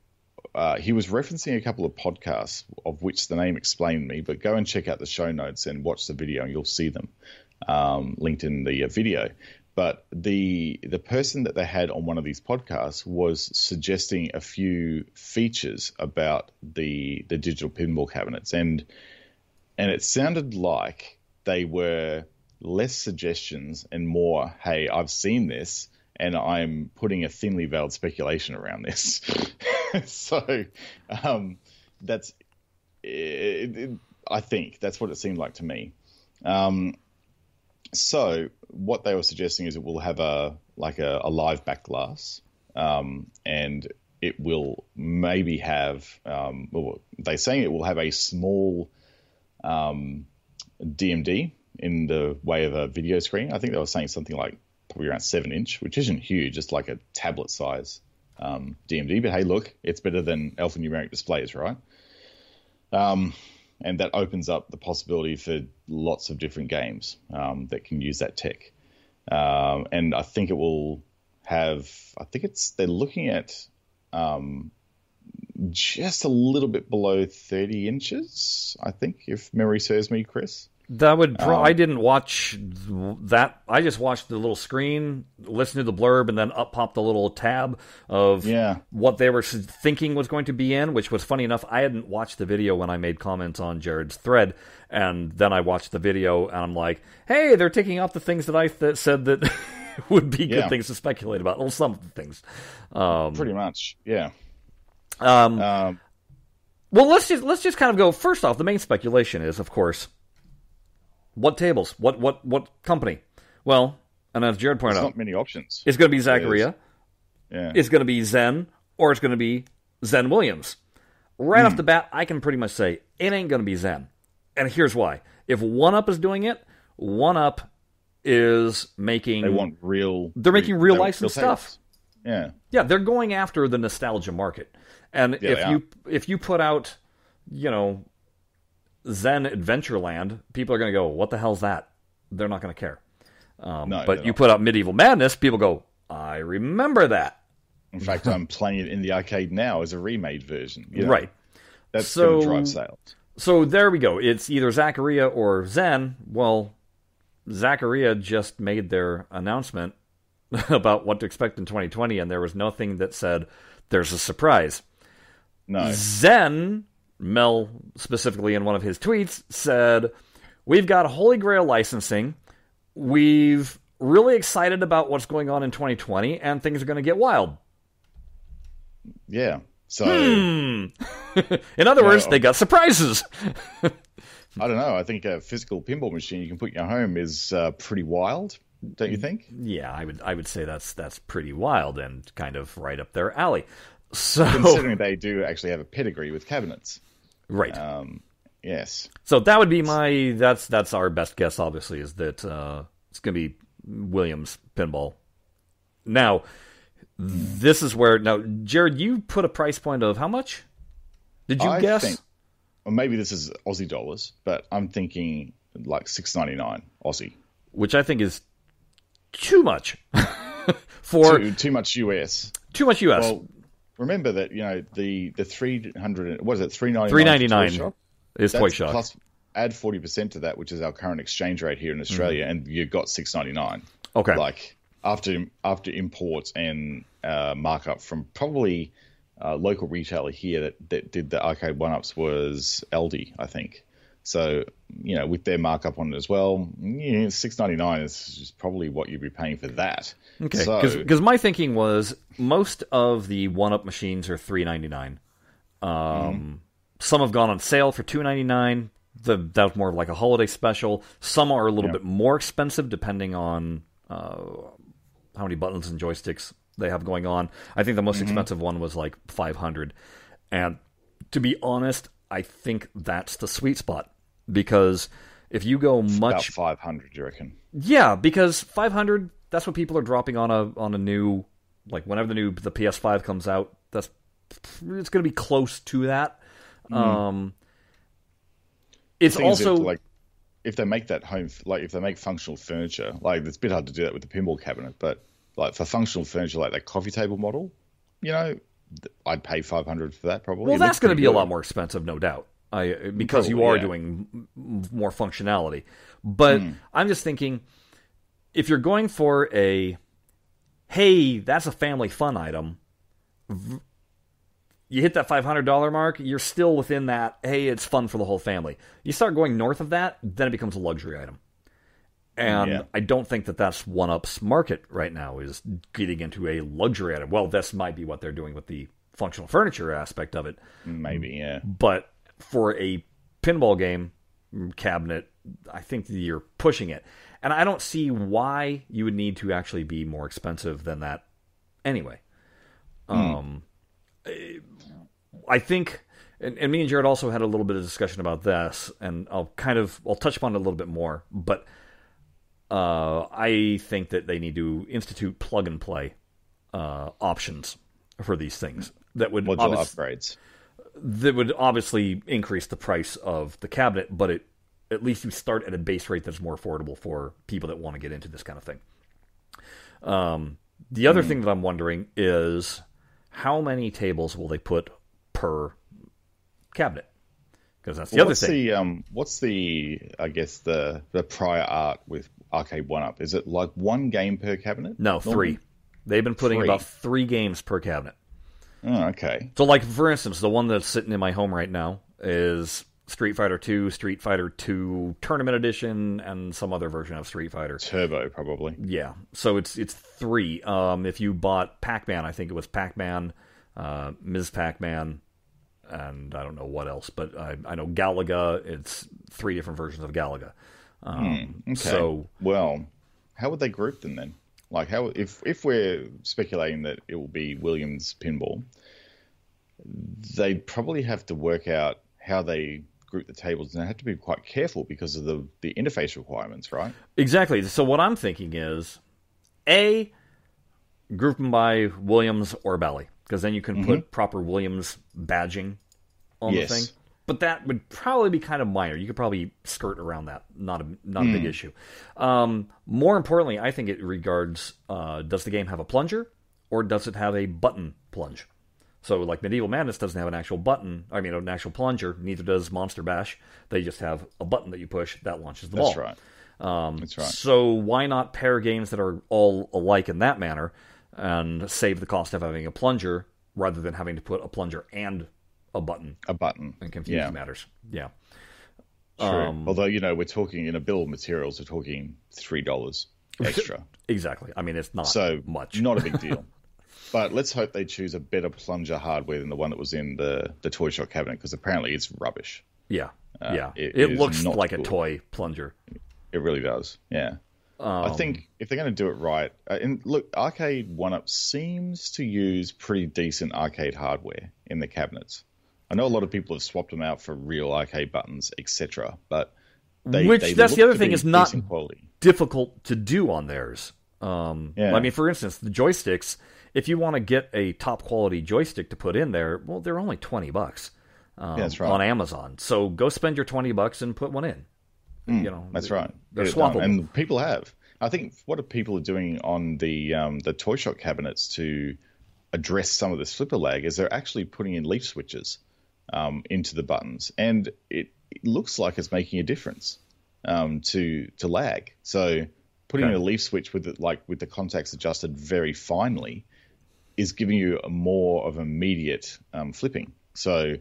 uh, he was referencing a couple of podcasts of which the name explained me. But go and check out the show notes and watch the video, and you'll see them um, linked in the uh, video. But the the person that they had on one of these podcasts was suggesting a few features about the the digital pinball cabinets, and and it sounded like they were less suggestions and more, hey, I've seen this and I'm putting a thinly veiled speculation around this. so um, that's, it, it, I think that's what it seemed like to me. Um, so what they were suggesting is it will have a like a, a live back glass, um, and it will maybe have. Um, well, they're saying it will have a small um, DMD in the way of a video screen. I think they were saying something like probably around seven inch, which isn't huge, just like a tablet size um, DMD. But hey, look, it's better than alphanumeric displays, right? Um, and that opens up the possibility for lots of different games um, that can use that tech. Um, and I think it will have. I think it's they're looking at um, just a little bit below 30 inches. I think, if memory serves me, Chris. That would. Pro- Um, I didn't watch that. I just watched the little screen, listened to the blurb, and then up popped the little tab of Yeah. what they were thinking was going to be in. Which was funny enough. I hadn't watched the video when I made comments on Jared's thread, and then I watched the video, and I'm like, "Hey, they're taking out the things that I th- said that would be good Yeah. things to speculate about." Well, some of the things. Um, Pretty much, yeah. Um, Um, well, let's just let's just kind of go. First off, the main speculation is, of course, what tables, what what what company? Well, and as Jared pointed out, not many options. it's going to be Zaccaria. Yeah. it's going to be Zen, or it's going to be Zen Williams. Right Hmm. off the bat, I can pretty much say it ain't going to be Zen, and here's why: if One Up is doing it, One Up is making They want real. They're making real they licensed stuff. Yeah. Yeah, they're going after the nostalgia market. And Yeah, if you if you put out, you know, Zen Adventureland, people are going to go, "What the hell's that?" They're not going to care. Um, No, but you not. put out Medieval Madness, people go, "I remember that." In fact, I'm playing it in the arcade now as a remade version. you know. Right. That's So- going to drive sales. So there we go. It's either Zaccaria or Zen. Well, Zaccaria just made their announcement about what to expect in 2020, and there was nothing that said there's a surprise. No. Zen, Mel specifically in one of his tweets, said, We've got Holy Grail licensing. We've really excited about what's going on in 2020, and things are going to get wild. Yeah. So Hmm. in other words, they got surprises. I don't know. I think a physical pinball machine you can put in your home is uh, pretty wild, don't you think? yeah, I would I would say that's that's pretty wild and kind of right up their alley. So Considering they do actually have a pedigree with cabinets. right. Um, yes. So that would be my that's that's our best guess. Obviously, is that uh, it's going to be Williams pinball. Now, this is where now, Jared, you put a price point of how much? Did you I guess? think, or maybe this is Aussie dollars, but I'm thinking like six ninety nine Aussie. Which I think is too much for Too, too much US. too much US. Well, remember that you know the the three hundred. What is it? Three ninety Three ninety nine is Toy Shock. plus add forty percent to that, which is our current exchange rate here in Australia, and you got six ninety nine. Mm-hmm. Okay. Like after after imports and uh, markup from probably uh, local retailer here that, that did the arcade one ups was Aldi, I think. So you know, with their markup on it as well, yeah, six ninety nine is probably what you'd be paying for that. Okay, So because my thinking was most of the one up machines are three ninety nine. Um, Some have gone on sale for two ninety nine. the that was more of like a holiday special. Some are a little Yeah. bit more expensive depending on uh, how many buttons and joysticks they have going on. I think the Mm-hmm. most expensive one was like 500. And to be honest, I think that's the sweet spot because if you go much About 500, you reckon? yeah, because 500 that's what people are dropping on a on a new like whenever the new the PS5 comes out, that's it's going to be close to that. Um it's also if, like if they make that home like if they make functional furniture like it's a bit hard to do that with the pinball cabinet but like for functional furniture like that coffee table model you know i'd pay 500 for that probably Well, It that's going to be a lot more expensive, no doubt. I because you are yeah. doing more functionality. But Hmm. I'm just thinking, if you're going for a, hey, that's a family fun item. You hit that five hundred dollar mark, you're still within that. Hey, it's fun for the whole family. You start going north of that, then it becomes a luxury item. And Yeah. I don't think that that's one up's market right now is getting into a luxury item. Well, this might be what they're doing with the functional furniture aspect of it, maybe yeah but for a pinball game cabinet, I think that you're pushing it. And I don't see why you would need to actually be more expensive than that anyway. Um, I think, and, and me and Jared also had a little bit of discussion about this, and I'll kind of I'll touch upon it a little bit more, but uh, I think that they need to institute plug and play uh, options for these things that would modular obvious- upgrades that would obviously increase the price of the cabinet, but it at least you start at a base rate that's more affordable for people that want to get into this kind of thing. Um, the other thing that I'm wondering is how many tables will they put per cabinet? Because that's the Well, other what's thing. the um what's the i guess the the prior art with arcade one up is it like one game per cabinet no, normally? three. They've been putting Three. about three games per cabinet. oh okay So, like for instance, the one that's sitting in my home right now is Street Fighter Two, Street Fighter Two Tournament Edition, and some other version of Street Fighter. turbo probably Yeah, so it's it's three. Um, if you bought Pac Man, I think it was Pac Man, uh, Ms. Pac Man, and I don't know what else, but I, I know Galaga. It's three different versions of Galaga. Um, Okay. So well, how would they group them then? Like, how if if we're speculating that it will be Williams pinball, they'd probably have to work out how they group the tables, and they have to be quite careful because of the the interface requirements, right? exactly. So what I'm thinking is, a group them by Williams or Bally, because then you can put proper Williams badging on Yes. the thing. But that would probably be kind of minor. You could probably skirt around that. Not a not a big issue. Um, more importantly, I think it regards: uh, does the game have a plunger, or does it have a button plunge? So, like Medieval Madness doesn't have an actual button. I mean, an actual plunger. Neither does Monster Bash. They just have a button that you push that launches the That's ball. right. Um, That's right. So why not pair games that are all alike in that manner and save the cost of having a plunger rather than having to put a plunger and a button A button. and confuse Yeah. matters? Yeah. True. Um, Although you know we're talking in a bill of materials, we're talking three dollars extra, Exactly. I mean, it's not so much. not a big deal. but let's hope they choose a better plunger hardware than the one that was in the the toy shop cabinet because apparently it's rubbish. yeah. yeah. it It, is looks like a toy plunger. It really does. Yeah. I Um, think if they're going to do it right, uh, and look, Arcade One Up seems to use pretty decent arcade hardware in the cabinets. I know a lot of people have swapped them out for real arcade buttons, etc. But they, Which, they that's the other thing is not difficult to do on theirs. Um, Yeah. I mean, for instance, the joysticks. If you want to get a top quality joystick to put in there, well, they're only twenty bucks um, Yeah, right. on Amazon. So go spend your twenty bucks and put one in. you know, That's right. They're swappable. and people have. I think what are people are doing on the um, the toy shop cabinets to address some of this flipper lag is they're actually putting in leaf switches um, into the buttons, and it, it looks like it's making a difference um, to to lag. So putting Okay. in a leaf switch with it, like with the contacts adjusted very finely is giving you a more of immediate um, flipping. So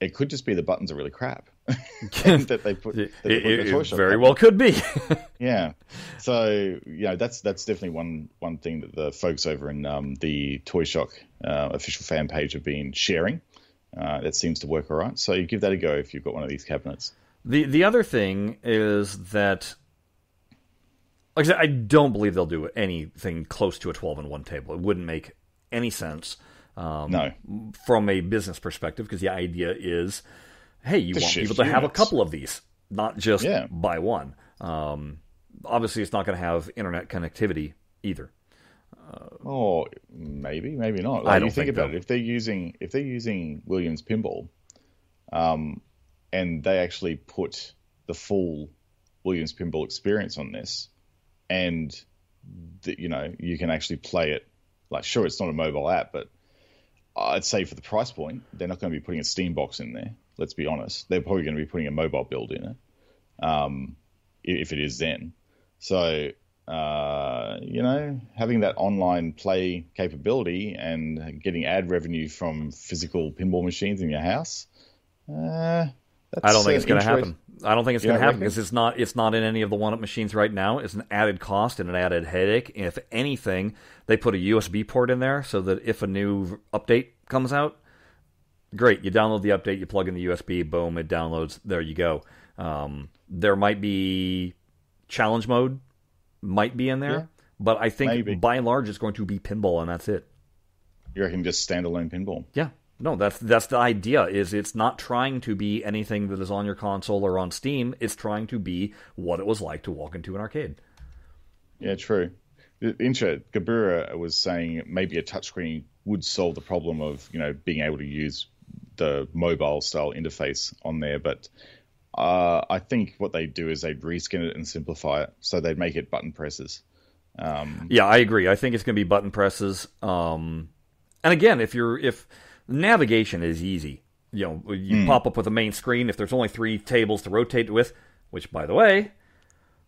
it could just be the buttons are really crap that they put. That It, they put it- the toy it shop very well could be. Yeah. So you know that's that's definitely one one thing that the folks over in um, the Toy Shock uh, official fan page have been sharing. Uh, that seems to work all right. So you give that a go if you've got one of these cabinets. The the other thing is that, like I said, I don't believe they'll do anything close to a twelve and one table. It wouldn't make any sense. Um, No. from a business perspective, because the idea is, hey, you To want people to have a couple of these, not just Yeah. buy one. Um, obviously, it's not going to have internet connectivity either. Or maybe, maybe not. I Like, don't you think, think about it. If they're using if they're using Williams pinball, um, and they actually put the full Williams pinball experience on this, and the, you know you can actually play it. Like, sure, it's not a mobile app, but I'd say for the price point, they're not going to be putting a Steam box in there. Let's be honest. They're probably going to be putting a mobile build in it, um, if it is then. So, uh, you know, having that online play capability and getting ad revenue from physical pinball machines in your house, uh, that's I don't think it's going to happen. I don't think it's going to happen because it's not. It's not in any of the one-up machines right now. It's an added cost and an added headache. If anything, they put a USB port in there so that if a new update comes out, great. You download the update, you plug in the USB, boom, it downloads. There you go. Um, there might be challenge mode, might be in there, Yeah. but I think Maybe. by and large it's going to be pinball, and that's it. You reckon just standalone pinball? Yeah. No, that's that's the idea. Is it's not trying to be anything that is on your console or on Steam. It's trying to be what it was like to walk into an arcade. Yeah, true. Intro Gabura was saying maybe a touchscreen would solve the problem of you know being able to use the mobile style interface on there, but uh, I think what they'd do is they'd reskin it and simplify it, so they'd make it button presses. Yeah, I agree. I think it's going to be button presses. Um, and again, if you're if navigation is easy, you know, you pop up with a main screen. If there's only three tables to rotate with, which by the way,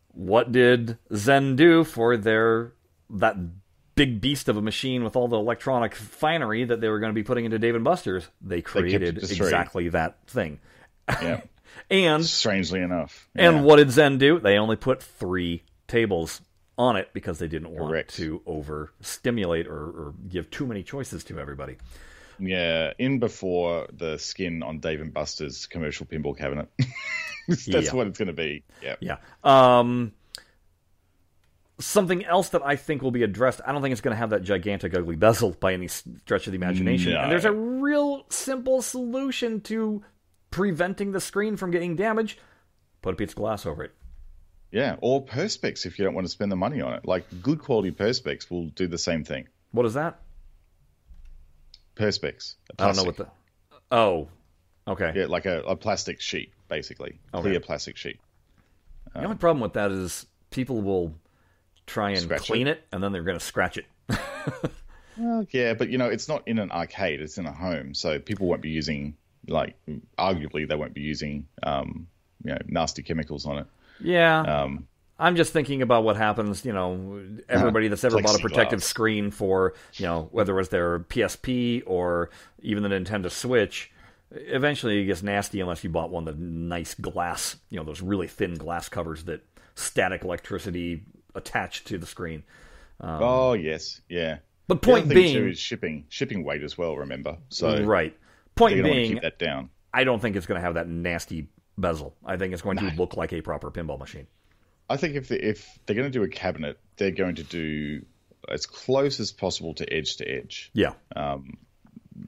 what did Zen do for their that big beast of a machine with all the electronic finery that they were going to be putting into Dave and Buster's? They created three. exactly that thing. Yeah, And strangely enough. and what did Zen do? They only put three tables on it because they didn't want Correct. to overstimulate or, or give too many choices to everybody. yeah, in before the skin on Dave and Buster's commercial pinball cabinet. That's Yeah. what it's going to be. Yeah. Yeah. Um, something else that I think will be addressed. I don't think it's going to have that gigantic, ugly bezel by any stretch of the imagination. No. And there's a real simple solution to preventing the screen from getting damaged. Put a piece of glass over it. Yeah, or Perspex if you don't want to spend the money on it. Like good quality Perspex will do the same thing. What is that? Perspex. I don't know what the. Oh, okay. Yeah, like a, a plastic sheet, basically. Okay. Clear plastic sheet. The only problem with that is people will try and clean it. and then they're going to scratch it. Well, yeah, but you know, it's not in an arcade, it's in a home. So people won't be using like arguably they won't be using um, you know, nasty chemicals on it. yeah. Um, I'm just thinking about what happens, you know, everybody that's ever bought a protective screen for, you know, whether it was their PSP or even the Nintendo Switch, eventually it gets nasty unless you bought one of the nice glass, you know, those really thin glass covers that static electricity attached to the screen. oh yes, yeah. But point being, too is shipping shipping weight as well, remember. So right. Point being, keep that down. I don't think it's going to have that nasty bezel. I think it's going to look like a proper pinball machine. I think if they, if they're going to do a cabinet, they're going to do as close as possible to edge to edge. Yeah.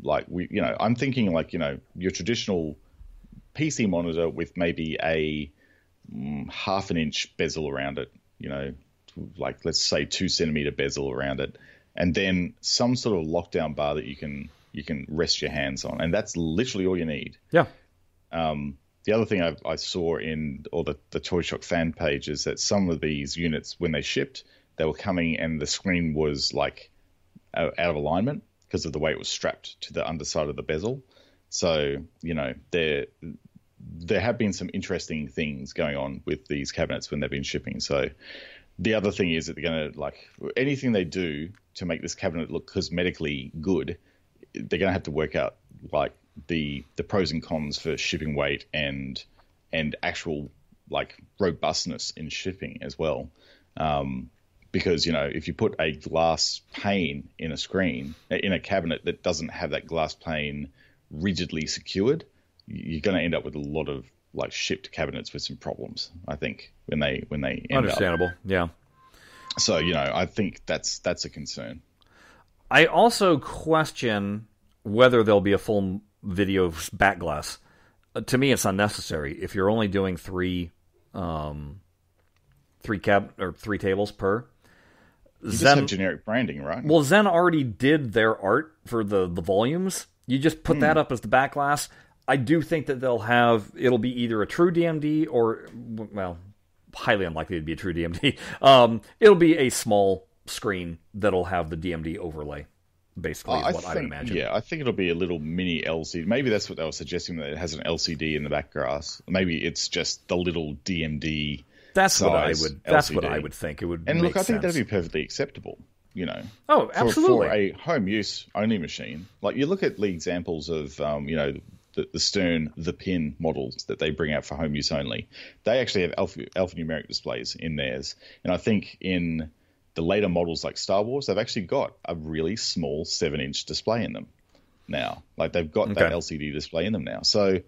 Like we, you know, I'm thinking like you know your traditional PC monitor with maybe a mm, half an inch bezel around it. You know, like let's say two centimeter bezel around it, and then some sort of lockdown bar that you can you can rest your hands on, and that's literally all you need. Yeah. Um, the other thing I, I saw in all the, the Toy Shock fan page is that some of these units, when they shipped, they were coming and the screen was like out out of alignment because of the way it was strapped to the underside of the bezel. So you know there there have been some interesting things going on with these cabinets when they've been shipping. So the other thing is that they're going to like anything they do to make this cabinet look cosmetically good, they're going to have to work out like the the pros and cons for shipping weight and and actual like robustness in shipping as well. Um, because you know if you put a glass pane in a screen in a cabinet that doesn't have that glass pane rigidly secured, you're going to end up with a lot of like shipped cabinets with some problems. I think when they when they end Understandable. Yeah. So you know, I think that's that's a concern. I also question whether there'll be a full video back glass. Uh, to me, it's unnecessary. If you're only doing three, um, three cab or three tables per, you Zen, generic branding, right? Well, Zen already did their art for the the volumes. You just put that hmm. up as the back glass. I do think that they'll have it'll be either a true DMD or well, highly unlikely to be a true DMD. Um, it'll be a small screen that'll have the DMD overlay. Basically, is what think, I imagine. Yeah, I think it'll be a little mini LCD. Maybe that's what they were suggesting that it has an LCD in the back glass. Maybe it's just the little DMD. That's what I would. That's LCD. what I would think. It would. And look, I think sense. that'd be perfectly acceptable. You know. Oh, absolutely. For, for a home use only machine, like you look at the examples of, um, you know, the, the Stern, the Pin models that they bring out for home use only, they actually have alpha, alphanumeric displays in theirs. And I think in the later models like Star Wars, they've actually got a really small seven inch display in them now. Like they've got okay. that LCD display in them now. So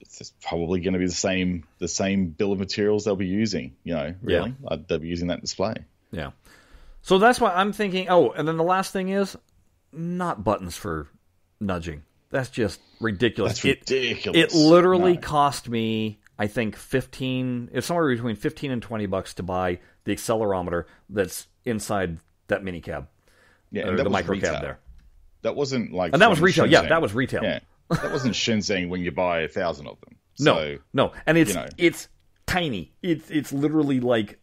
it's probably going to be the same the same bill of materials they'll be using. You know, really, yeah. they'll be using that display. Yeah. So that's why I'm thinking. Oh, and then the last thing is not buttons for nudging. That's just ridiculous. That's ridiculous. It, it literally no. cost me, I think, fifteen. It's somewhere between fifteen and twenty bucks to buy the accelerometer that's inside that mini cab. Yeah, and the micro retail. cab there. That wasn't like, and that was retail. Shenzhen. Yeah, that was retail. Yeah, that wasn't Shenzhen when you buy a thousand of them. So, no, no, and it's you know. it's tiny. It's it's literally like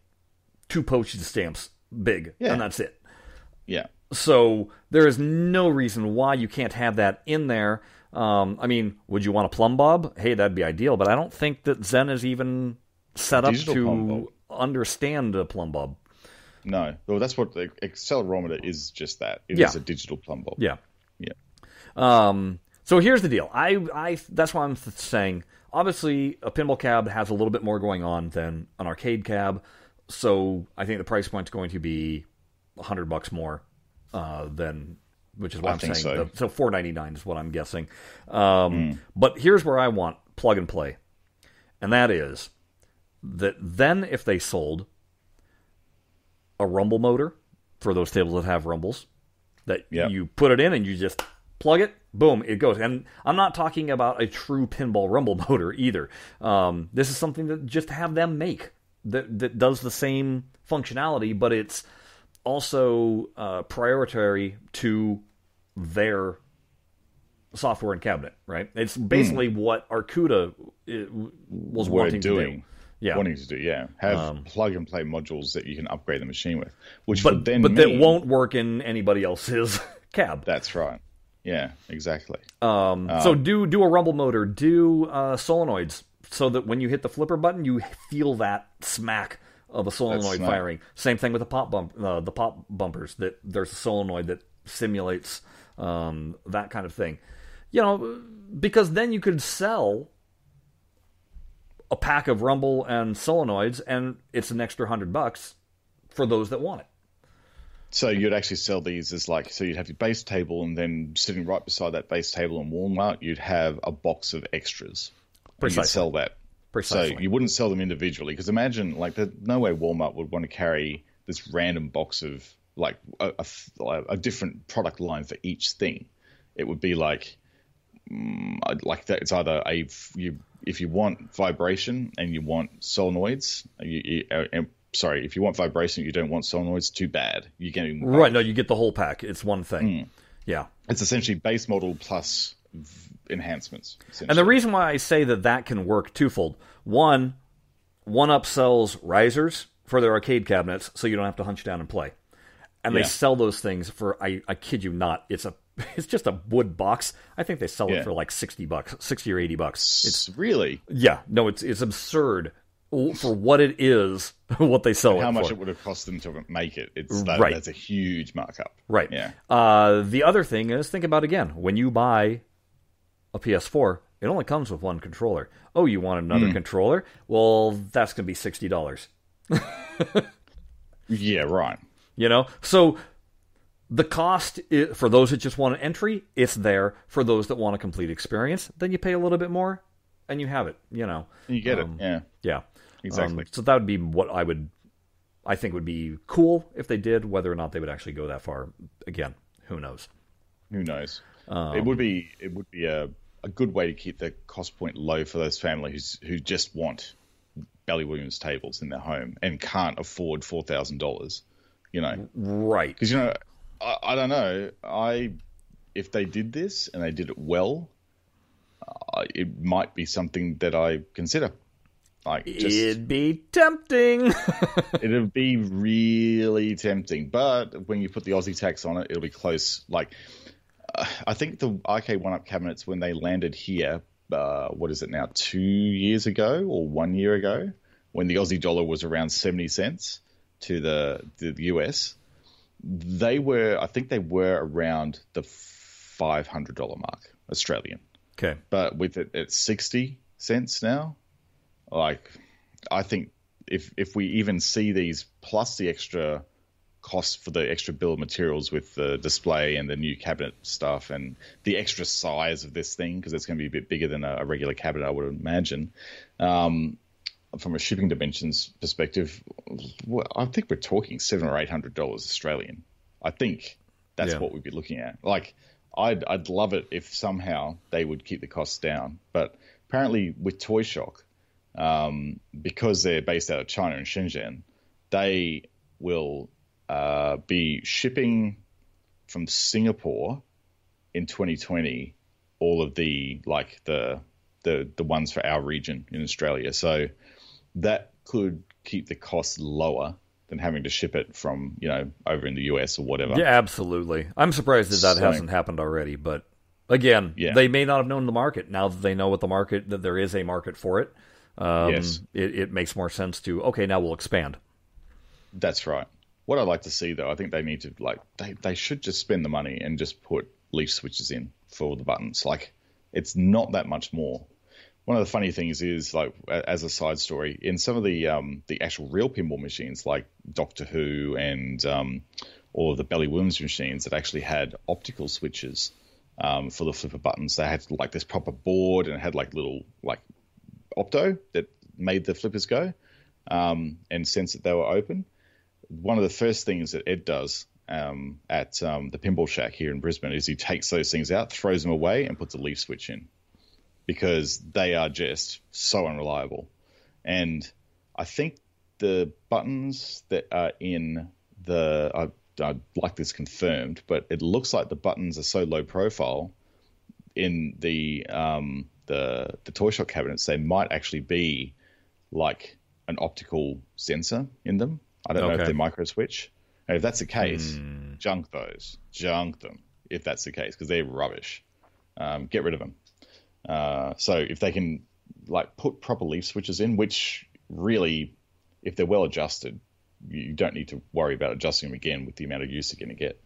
two postage stamps big, yeah. and that's it. Yeah. So there is no reason why you can't have that in there. Um, I mean, would you want a plumb bob? Hey, that'd be ideal, but I don't think that Zen is even set up to understand a plumb bob. No, well, that's what the accelerometer is. Just that it yeah. is a digital plumb bob. Yeah, yeah. Um, so here's the deal. I, I, that's why I'm saying. Obviously, a pinball cab has a little bit more going on than an arcade cab, so I think the price point is going to be hundred bucks more uh, than which is what I am saying. So, the, so four ninety nine is what I'm guessing. Um, mm. But here's where I want plug and play, and that is that then if they sold a rumble motor for those tables that have rumbles, that yep. you put it in and you just plug it, boom, it goes. And I'm not talking about a true pinball rumble motor either. Um, this is something that just have them make that that does the same functionality, but it's also uh, priority to their software and cabinet, right? It's basically mm. what Arcooda uh, was We're wanting doing. to do. Yeah. Wanting to do, yeah. Have um, plug and play modules that you can upgrade the machine with, which but, then but mean, that won't work in anybody else's cab. That's right. Yeah, exactly. Um, um, so do do a rumble motor, do uh, solenoids, so that when you hit the flipper button, you feel that smack of a solenoid firing. Same thing with the pop bump, uh, the pop bumpers. That there's a solenoid that simulates um, that kind of thing. You know, because then you could sell a pack of rumble and solenoids, and it's an extra hundred bucks for those that want it. So you'd actually sell these as like so you'd have your base table, and then sitting right beside that base table in Walmart, you'd have a box of extras. Precisely. You'd sell that Precisely. So you wouldn't sell them individually because imagine like the, no way Walmart would want to carry this random box of like a, a, a different product line for each thing. It would be like mm, like that. It's either a you if you want vibration and you want solenoids. You, you, uh, sorry, if you want vibration, you don't want solenoids. Too bad. You're getting right. No, you get the whole pack. It's one thing. Mm. Yeah, it's essentially base model plus enhancements. And the reason why I say that that can work twofold: one, one up sells risers for their arcade cabinets, so you don't have to hunch down and play, and yeah. they sell those things for I, I kid you not, it's a it's just a wood box. I think they sell yeah. it for like sixty bucks, sixty or eighty bucks. It's really yeah, no, it's it's absurd for what it is, what they sell. And how it much for. it would have cost them to make it. It's that, right. That's a huge markup. Right. Yeah. Uh, the other thing is think about again when you buy a PS4, it only comes with one controller. Oh, you want another mm. controller? Well, that's going to be sixty dollars. yeah, right. You know, so the cost is, for those that just want an entry, it's there. For those that want a complete experience, then you pay a little bit more. and you have it. You know, You get Um, it. Yeah. yeah, Exactly. Um, so that would be what I would, I think would be cool if they did. Whether or not they would actually go that far, again, who knows? Who knows? Um, it would be it would be a, a good way to keep the cost point low for those families who just want Bally Williams tables in their home and can't afford four thousand dollars. You know, Right. because you know, I, I don't know. I if they did this and they did it well, uh, it might be something that I consider. Like, just It'd be tempting. it'd be really tempting. But when you put the Aussie tax on it, it'll be close. Like, uh, I think the Arcade One Up cabinets when they landed here, uh, what is it now, two years ago or one year ago, when the Aussie dollar was around seventy cents to the the US, they were, I think they were around the five hundred dollar mark Australian okay. but with it at 60 cents now like i think if if we even see these plus the extra costs for the extra bill of materials with the display and the new cabinet stuff and the extra size of this thing because it's going to be a bit bigger than a, a regular cabinet i would imagine um, from a shipping dimensions perspective well, i think we're talking seven or eight hundred dollars australian i think that's Yeah. what we'd be looking at like I'd, I'd love it if somehow they would keep the costs down. But apparently, with Toy Shock, um, because they're based out of China and Shenzhen, they will uh, be shipping from Singapore in 2020 all of the like the the the ones for our region in Australia. So that could keep the cost lower than having to ship it from you know over in the US or whatever. Yeah, absolutely. I'm surprised that that So- hasn't happened already, but again, Yeah. they may not have known the market. Now that they know what the market that there is a market for it, um, Yes. it, it makes more sense to okay. Now we'll expand. That's right. What I'd like to see though, I think they need to like they, they should just spend the money and just put leaf switches in for the buttons. Like it's not that much more. One of the funny things is like as a side story, in some of the um, the actual real pinball machines like Doctor Who and um, all of the Bally Williams machines that actually had optical switches um, for the flipper buttons. They had like this proper board and it had like little like opto that made the flippers go um, and sense that they were open one of the first things that Ed does um, at um, the Pinball Shack here in Brisbane is he takes those things out, throws them away, and puts a leaf switch in because they are just so unreliable. And I think the buttons that are in the I, I'd like this confirmed, but it looks like the buttons are so low profile in the um, the the toy shop cabinets they might actually be like an optical sensor in them. I don't know if they're micro switch. And if that's the case, junk those, junk them. If that's the case, because they're rubbish, um, get rid of them. Uh, so if they can like put proper leaf switches in, which really, if they're well adjusted, you don't need to worry about adjusting them again with the amount of use you're going to get.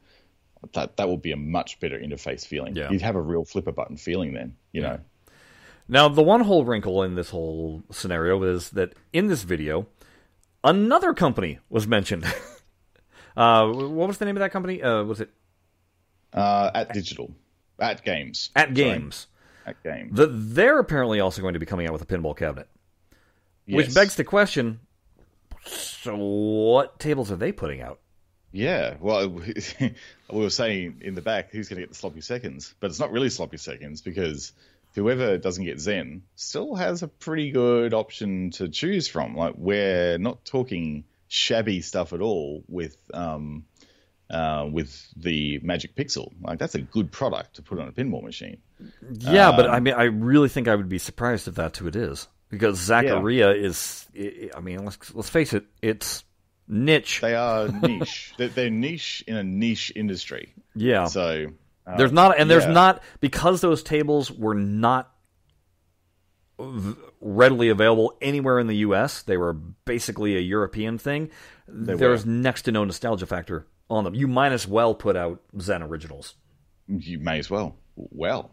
That that will be a much better interface feeling. Yeah. You'd have a real flipper button feeling then. You know, Now, the one whole wrinkle in this whole scenario is that in this video, another company was mentioned. uh, what was the name of that company? Uh, was it uh, at digital, at games, At Sorry, Games? at games. That they're apparently also going to be coming out with a pinball cabinet. Which begs the question: So, what tables are they putting out? Yeah, well, we were saying in the back who's going to get the sloppy seconds, but it's not really sloppy seconds because whoever doesn't get Zen still has a pretty good option to choose from. Like we're not talking shabby stuff at all with um, uh, with the Magic Pixel. Like that's a good product to put on a pinball machine. Yeah, but I mean, I really think I would be surprised if that's who it is because Zaccaria is. I mean, let's let's face it, it's niche. They are niche. they're, they're niche in a niche industry. yeah, So uh, there's not, and there's yeah. not because those tables were not readily available anywhere in the U.S. They were basically a European thing. There's next to no nostalgia factor on them. You might as well put out Zen originals. You may as well. Well,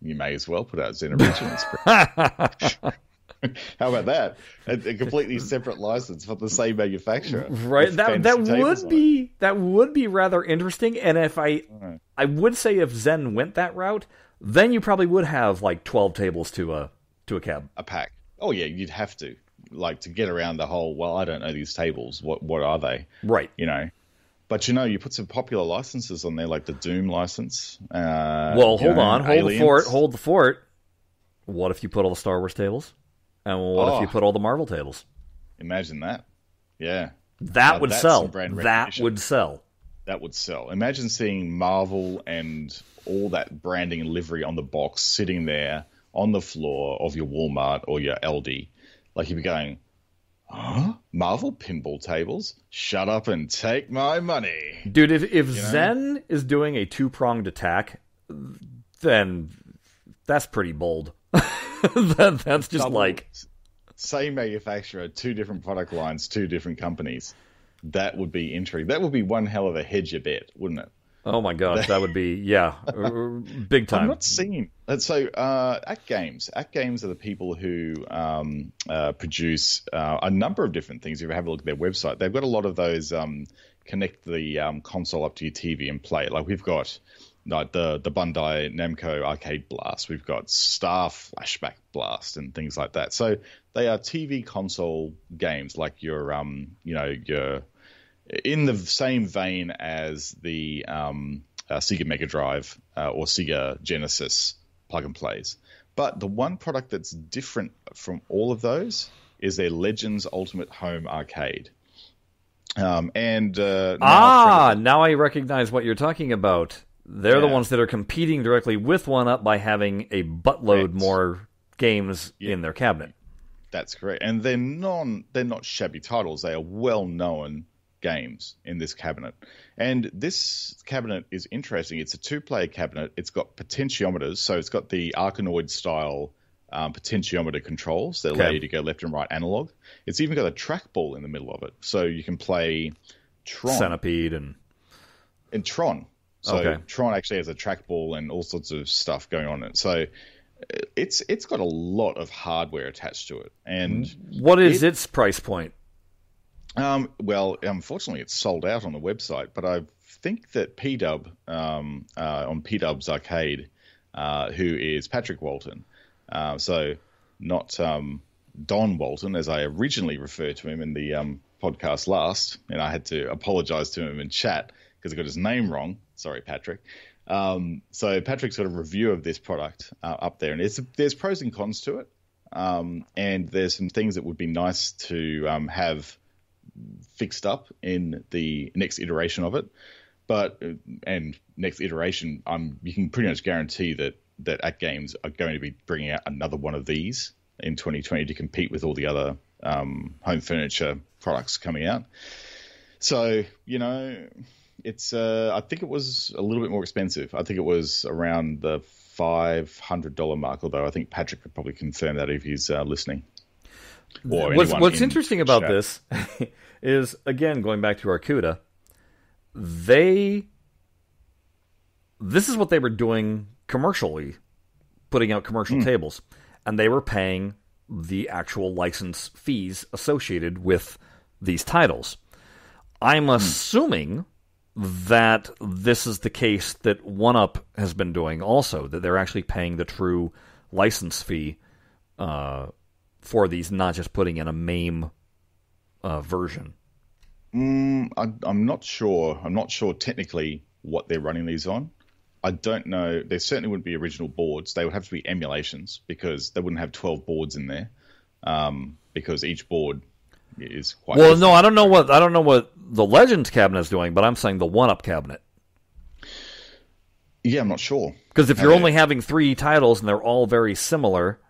you may as well put out Zen Originals. How about that? A, a completely separate license for the same manufacturer, Right, that that would it. be that would be rather interesting. And if I, I would say if Zen went that route, then you probably would have like twelve tables to a to a cab. a pack. Oh yeah, you'd have to like to get around the whole. Well, I don't know these tables. What what are they? Right. You know. But you know, you put some popular licenses on there, like the Doom license. Uh, Well, hold know, on, hold Aliens. the fort, hold the fort. What if you put all the Star Wars tables? And what if Oh. you put all the Marvel tables? Imagine that. Yeah, That Now would sell. That would sell. that would sell. Imagine seeing Marvel and all that branding and livery on the box sitting there on the floor of your Walmart or your Aldi. Like you'd be going, huh? Marvel pinball tables? Shut up and take my money. Dude, if, if Zen is doing a two pronged attack, then that's pretty bold. that, that's just Double- like, same manufacturer, two different product lines, two different companies. That would be intriguing. That would be one hell of a hedge you bet, wouldn't it? Oh my god, that would be, yeah, uh, big I'm time. not seeing. So, uh, AtGames. Act Games are the people who um, uh, produce uh, a number of different things. If you have a look at their website, they've got a lot of those um, connect the um, console up to your TV and play. Like we've got like the the Bandai Namco Arcade Blast. We've got Star Flashback Blast and things like that. So they are TV console games, like your um, you know your in the same vein as the um, uh, Sega Mega Drive uh, or Sega Genesis plug and plays. But the one product that's different from all of those is their Legends Ultimate Home Arcade. Um, and uh, now Ah, now I recognize what you're talking about. They're the ones that are competing directly with One Up by having a buttload Correct. more games in their cabinet. That's correct. And they're non they're not shabby titles. They are well known games in this cabinet. And this cabinet is interesting. It's a two player cabinet. It's got potentiometers, so it's got the Arkanoid style um, potentiometer controls that allow Okay. you to go left and right analog. It's even got a trackball in the middle of it, so you can play Tron Centipede and and Tron. So Okay. Tron actually has a trackball and all sorts of stuff going on in it. So uh, it's it's got a lot of hardware attached to it, and what is its price point? Um, well, unfortunately, it's sold out on the website, but I think that PDub um, uh, on PDub's Arcade, uh, who is Patrick Walton, uh, so not um, Don Walton, as I originally referred to him in the um, podcast last, and I had to apologize to him in chat because I got his name wrong. Sorry, Patrick. Um, so Patrick's got a review of this product uh, up there, and there's pros and cons to it, um, and there's some things that would be nice to um, have fixed up in the next iteration of it. But uh, and next iteration, um, you can pretty much guarantee that that AtGames are going to be bringing out another one of these in 2020 to compete with all the other um, home furniture products coming out. So you know, it's uh, I think it was a little bit more expensive. I think it was around the five hundred dollar mark. Although I think Patrick could probably confirm that if he's uh, listening. What's, what's in interesting about this is, again, going back to Arcooda, they. This is what they were doing commercially, putting out commercial Hmm. tables, and they were paying the actual license fees associated with these titles. I'm Hmm. assuming that this is the case that OneUp has been doing also, that they're actually paying the true license fee uh, for these, not just putting in a MAME uh, version. Mm, I, I'm not sure. I'm not sure technically what they're running these on. I don't know. There certainly wouldn't be original boards. They would have to be emulations because they wouldn't have 12 boards in there. Um, because each board is quite. Well, no, I don't know what I don't know what the Legends cabinet is doing, but I'm saying the One Up cabinet. Yeah, I'm not sure. Because if you're only having three titles and they're all very similar,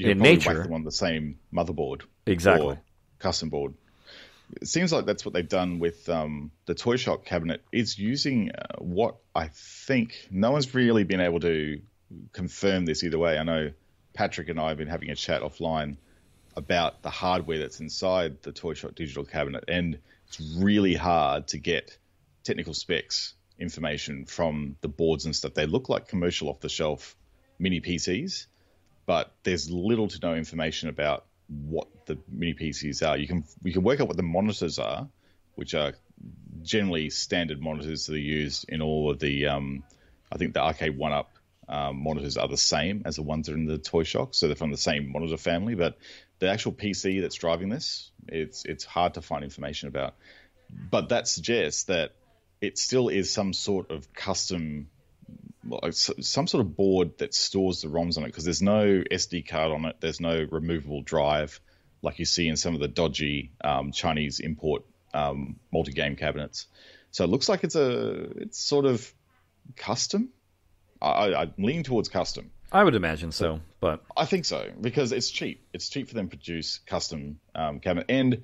You In nature- them on the same motherboard. Exactly. Or custom board. It seems like that's what they've done with um, the Toy Shop cabinet. It's using uh, what I think no one's really been able to confirm this either way. I know Patrick and I have been having a chat offline about the hardware that's inside the Toy Shop digital cabinet, and it's really hard to get technical specs information from the boards and stuff. They look like commercial off the shelf mini PCs, but there's little to no information about what the mini PCs are. You can we can work out what the monitors are, which are generally standard monitors that are used in all of the um, I think the Arcade One Up um, monitors are the same as the ones that are in the Toy Shock, so they're from the same monitor family. But the actual PC that's driving this, it's it's hard to find information about. But that suggests that it still is some sort of custom, well, some sort of board that stores the ROMs on it because there's no SD card on it. There's no removable drive like you see in some of the dodgy um, Chinese import um, multi-game cabinets. So it looks like it's a it's sort of custom. I, I lean towards custom. I would imagine so, but I think so because it's cheap. It's cheap for them to produce custom um, cabinet, and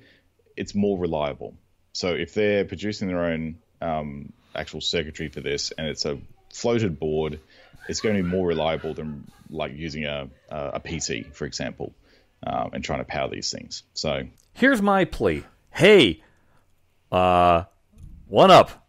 it's more reliable. So if they're producing their own um, actual circuitry for this, and it's a floated board, it's going to be more reliable than like using a a PC, for example, um, and trying to power these things. So here's my plea: Hey, uh, one up.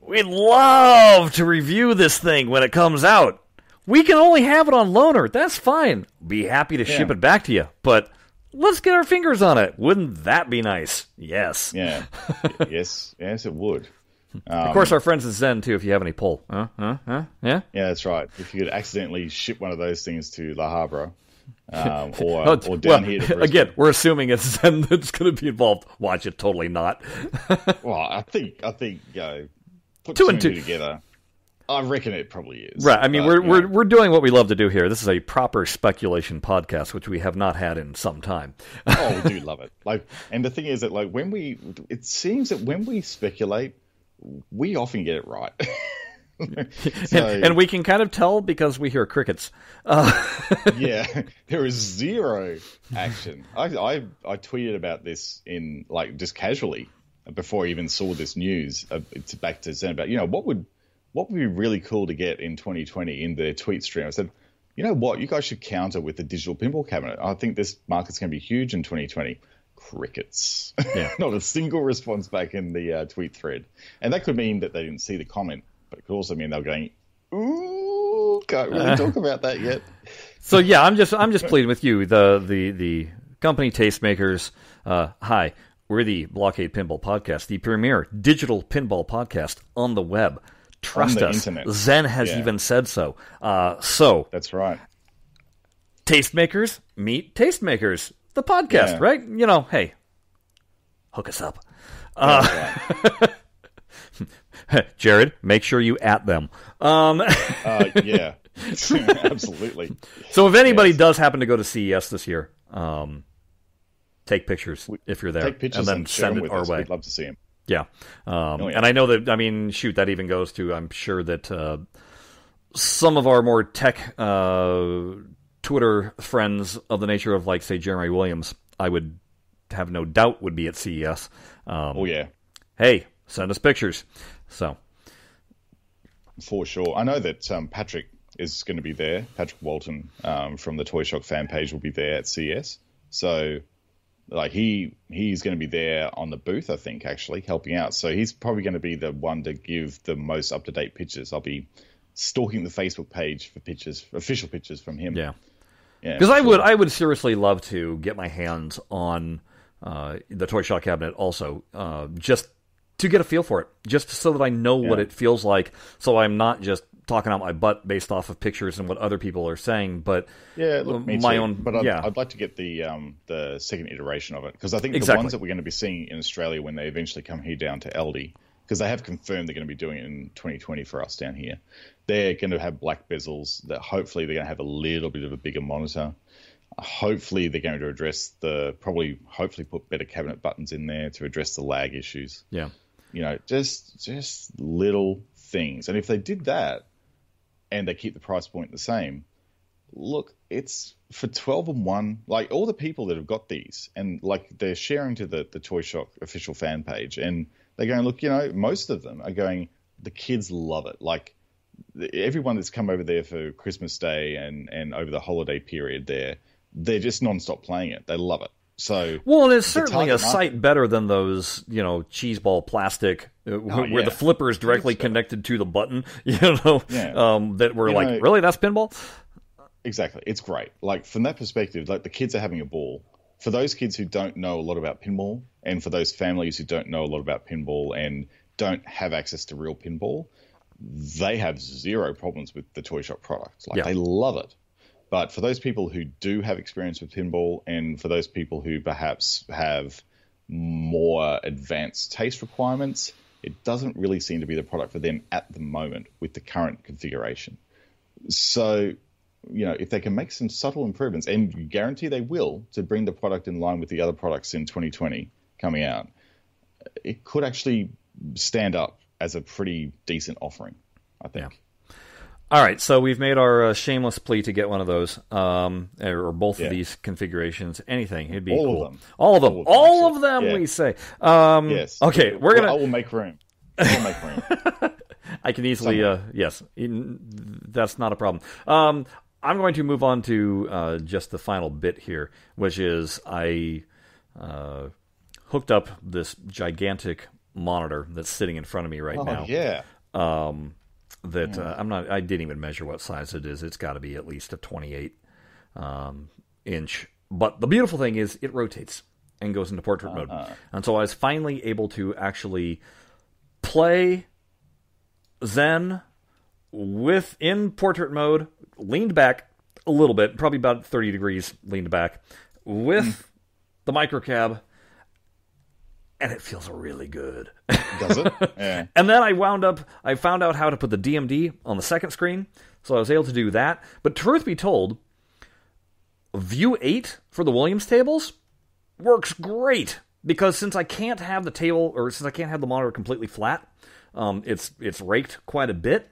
We'd love to review this thing when it comes out. We can only have it on loaner. That's fine. Be happy to yeah. ship it back to you, but let's get our fingers on it. Wouldn't that be nice? Yes. Yeah. yes. Yes, it would. Um, of course, our friends at Zen too. If you have any pull, huh? Huh? Huh? Yeah. Yeah, that's right. If you could accidentally ship one of those things to La Habra, um, or, oh, or down well, here. again, we're assuming it's Zen that's going to be involved. Watch it, totally not. well, I think I think you know, put two, two and two together. I reckon it probably is. Right. I mean, but, we're we're we're doing what we love to do here. This is a proper speculation podcast, which we have not had in some time. oh, we do love it. Like, and the thing is that like when we, it seems that when we speculate, we often get it right. so, and, and, we can kind of tell because we hear crickets. Uh, yeah, there is zero action. I, I I tweeted about this in like just casually before I even saw this news. Uh, it's back to Zen about you know what would what would be really cool to get in 2020 in the tweet stream. I said, you know what, you guys should counter with the digital pinball cabinet. I think this market's going to be huge in 2020 crickets. Yeah. Not a single response back in the uh, tweet thread. And that could mean that they didn't see the comment but it could also mean they're going, ooh, can't really talk about that yet. So yeah, I'm just I'm just pleading with you, the the the company tastemakers. Uh, hi, we're the Blockade Pinball Podcast, the premier digital pinball podcast on the web. Trust the us. Internet. Zen has yeah. even said so. Uh, so that's right. Tastemakers meet tastemakers. The podcast, yeah. right? You know, hey, hook us up. Uh, Jared, make sure you at them. Um, uh, yeah, absolutely. So if anybody yes. does happen to go to CES this year, um, take pictures if you're there, take pictures and then and send it our us. way. We'd love to see them. Yeah. Um, oh, yeah. and I know that. I mean, shoot, that even goes to. I'm sure that uh, some of our more tech uh, Twitter friends of the nature of, like, say, Jeremy Williams, I would have no doubt would be at CES. Um, oh yeah. Hey, send us pictures. So, for sure, I know that um, Patrick is going to be there. Patrick Walton um, from the Toy Shock fan page will be there at CES. So, like he he's going to be there on the booth, I think, actually helping out. So he's probably going to be the one to give the most up to date pictures. I'll be stalking the Facebook page for pictures, official pictures from him. Yeah, yeah. Because I sure. would I would seriously love to get my hands on uh, the Toy shop cabinet also, uh, just to get a feel for it, just so that I know yeah. what it feels like, so I'm not just talking out my butt based off of pictures and what other people are saying, but yeah, look, my too. own. But I'd, yeah. I'd like to get the um, the second iteration of it because I think exactly. the ones that we're going to be seeing in Australia when they eventually come here down to LD, because they have confirmed they're going to be doing it in 2020 for us down here. They're going to have black bezels. That hopefully they're going to have a little bit of a bigger monitor. Hopefully they're going to address the probably hopefully put better cabinet buttons in there to address the lag issues. Yeah. You know, just just little things. And if they did that and they keep the price point the same, look, it's for 12 and 1, like all the people that have got these and like they're sharing to the, the Toy Shock official fan page and they're going, look, you know, most of them are going, the kids love it. Like everyone that's come over there for Christmas Day and, and over the holiday period there, they're just non-stop playing it. They love it. So well, it's certainly a sight better than those you know cheeseball plastic uh, oh, where yeah. the flipper is directly connected to the button. You know, yeah. um, that were you like, know, really, that's pinball. Exactly, it's great. Like from that perspective, like the kids are having a ball. For those kids who don't know a lot about pinball, and for those families who don't know a lot about pinball and don't have access to real pinball, they have zero problems with the toy shop product. Like Yeah. they love it. But for those people who do have experience with pinball, and for those people who perhaps have more advanced taste requirements, it doesn't really seem to be the product for them at the moment with the current configuration. So, you know, if they can make some subtle improvements, and guarantee they will, to bring the product in line with the other products in 2020 coming out, it could actually stand up as a pretty decent offering, I think. All right, so we've made our uh, shameless plea to get one of those, um, or both Yeah. of these configurations. Anything, it'd be All of them. All of them. All of them, All of them. Yeah. We say. Um, Yes. Okay, we're gonna. I will make room. I will make room. I can easily, uh, yes, that's not a problem. Um, I'm going to move on to uh, just the final bit here, which is I uh, hooked up this gigantic monitor that's sitting in front of me right oh, now. yeah. Um, that uh, I'm not. I didn't even measure what size it is. It's got to be at least a 28 um, inch. But the beautiful thing is, it rotates and goes into portrait mode, and so I was finally able to actually play Zen with in portrait mode, leaned back a little bit, probably about 30 degrees leaned back, with the microcab, and it feels really good. Does it? Yeah. And then I wound up, I found out how to put the DMD on the second screen, so I was able to do that. But truth be told, View 8 for the Williams tables works great because since I can't have the table, or since I can't have the monitor completely flat, um, it's it's raked quite a bit.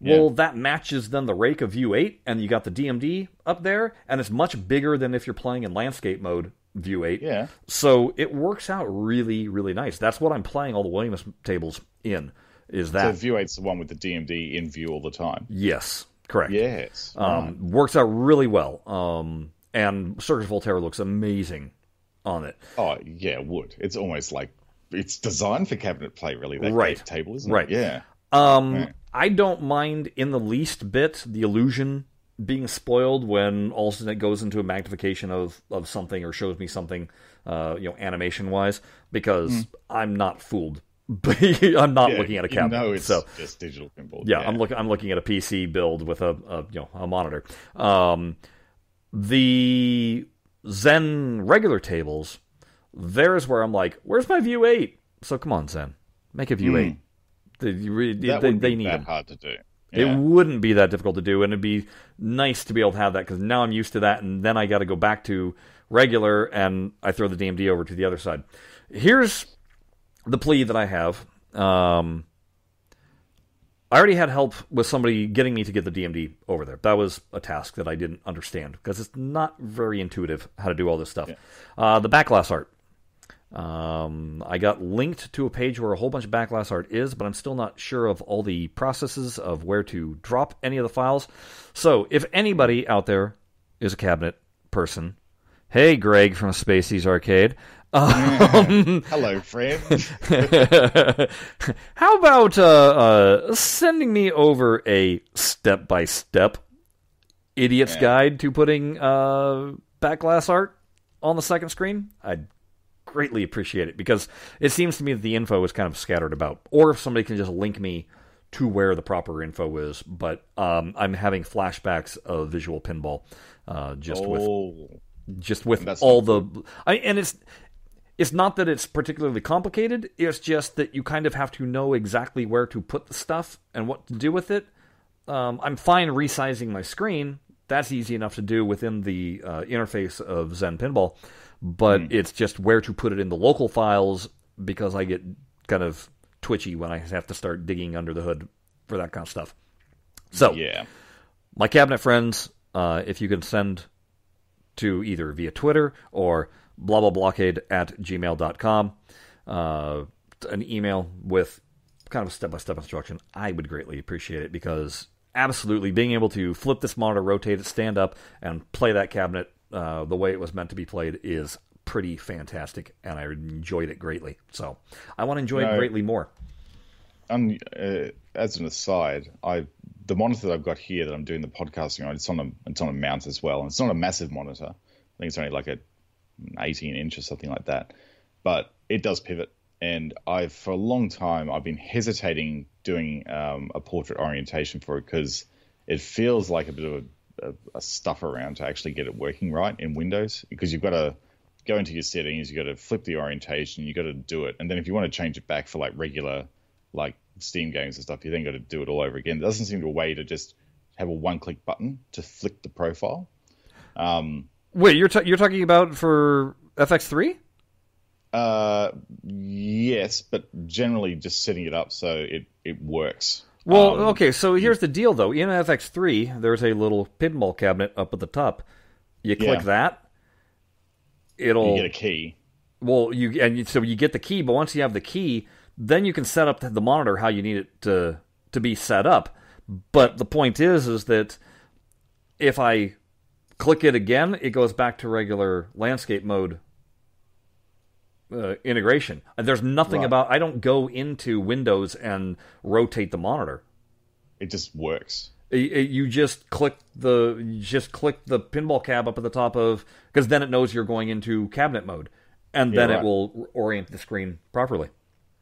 Well, Yeah. that matches then the rake of View 8, and you got the DMD up there, and it's much bigger than if you're playing in landscape mode View 8. Yeah. So it works out really, really nice. That's what I'm playing all the Williams tables in. Is that So View 8's the one with the DMD in view all the time. yes, correct. Yes. Um, Works out really well. Um, and Circus Voltaire looks amazing on it. Oh, yeah, it would. It's almost like it's designed for cabinet play, really. That Right. table, isn't Right. it? Yeah. Um, Right. I don't mind in the least bit the illusion being spoiled when all of a sudden it goes into a magnification of, of something or shows me something, uh, you know, animation wise, because I'm not fooled. I'm not. Yeah, looking at a you cabinet. know it's so just digital pinball. yeah, I'm looking. I'm looking at a PC build with a, a you know a monitor. Um, the Zen regular tables, there's where I'm like, where's my View Eight? So come on, Zen, make a View Eight. They, you. That they, would they be need that them. hard to do. It wouldn't be that difficult to do, and it'd be nice to be able to have that because now I'm used to that, and then I got to go back to regular, and I throw the DMD over to the other side. Here's the plea that I have. Um, I already had help with somebody getting me to get the DMD over there. That was a task that I didn't understand because it's not very intuitive how to do all this stuff. Uh, the backglass art. Um, I got linked to a page where a whole bunch of backglass art is, but I'm still not sure of all the processes of where to drop any of the files. So, if anybody out there is a cabinet person, hey, Greg from Spacey's Arcade. Um, Hello, friend. how about uh, uh, sending me over a step by step idiot's Yeah. guide to putting uh, backglass art on the second screen? I'd greatly appreciate it because it seems to me that the info is kind of scattered about. Or if somebody can just link me to where the proper info is. But um, I'm having flashbacks of visual pinball uh, just with oh, just with That's all the I, and it's it's not that it's particularly complicated. It's just that you kind of have to know exactly where to put the stuff and what to do with it. Um, i'm fine resizing my screen. That's easy enough to do within the uh, interface of zen pinball but it's just where to put it in the local files because i get kind of twitchy when i have to start digging under the hood for that kind of stuff so yeah. my cabinet friends, uh, if you can send to either via Twitter or blah blah blockade at gmail.com uh, an email with kind of a step by step instruction, I would greatly appreciate it because absolutely being able to flip this monitor, rotate it, stand up, and play that cabinet uh, the way it was meant to be played is pretty fantastic, and I enjoyed it greatly. So I want to enjoy it greatly more. Um, uh, as an aside, I the monitor that I've got here that I'm doing the podcasting on, it's on a it's on a mount as well, and it's not a massive monitor. I think it's only like a 18 inch or something like that, but it does pivot, and I've for a long time I've been hesitating doing um, a portrait orientation for it because it feels like a bit of a, a, a stuff around to actually get it working right in Windows because you've got to go into your settings, you've got to flip the orientation, you've got to do it, and then if you want to change it back for like regular like Steam games and stuff, you then got to do it all over again. There doesn't seem to a way to just have a one-click button to flick the profile. Um, Wait, you're ta- you're talking about for FX3? Uh, yes, but generally just setting it up so it it works. Well, Um, okay, so here's the deal though. In FX3, there's a little pinball cabinet up at the top. You click Yeah. that, it'll You get a key. well, you and you, so you get the key, but once you have the key, then you can set up the monitor how you need it to to be set up. But the point is, is that if I click it again, it goes back to regular landscape mode uh, integration. There's nothing Right. about I don't go into Windows and rotate the monitor. It just works. Y- y- You just click the you just click the pinball cab up at the top of because then it knows you're going into cabinet mode, and then Yeah, it will orient the screen properly.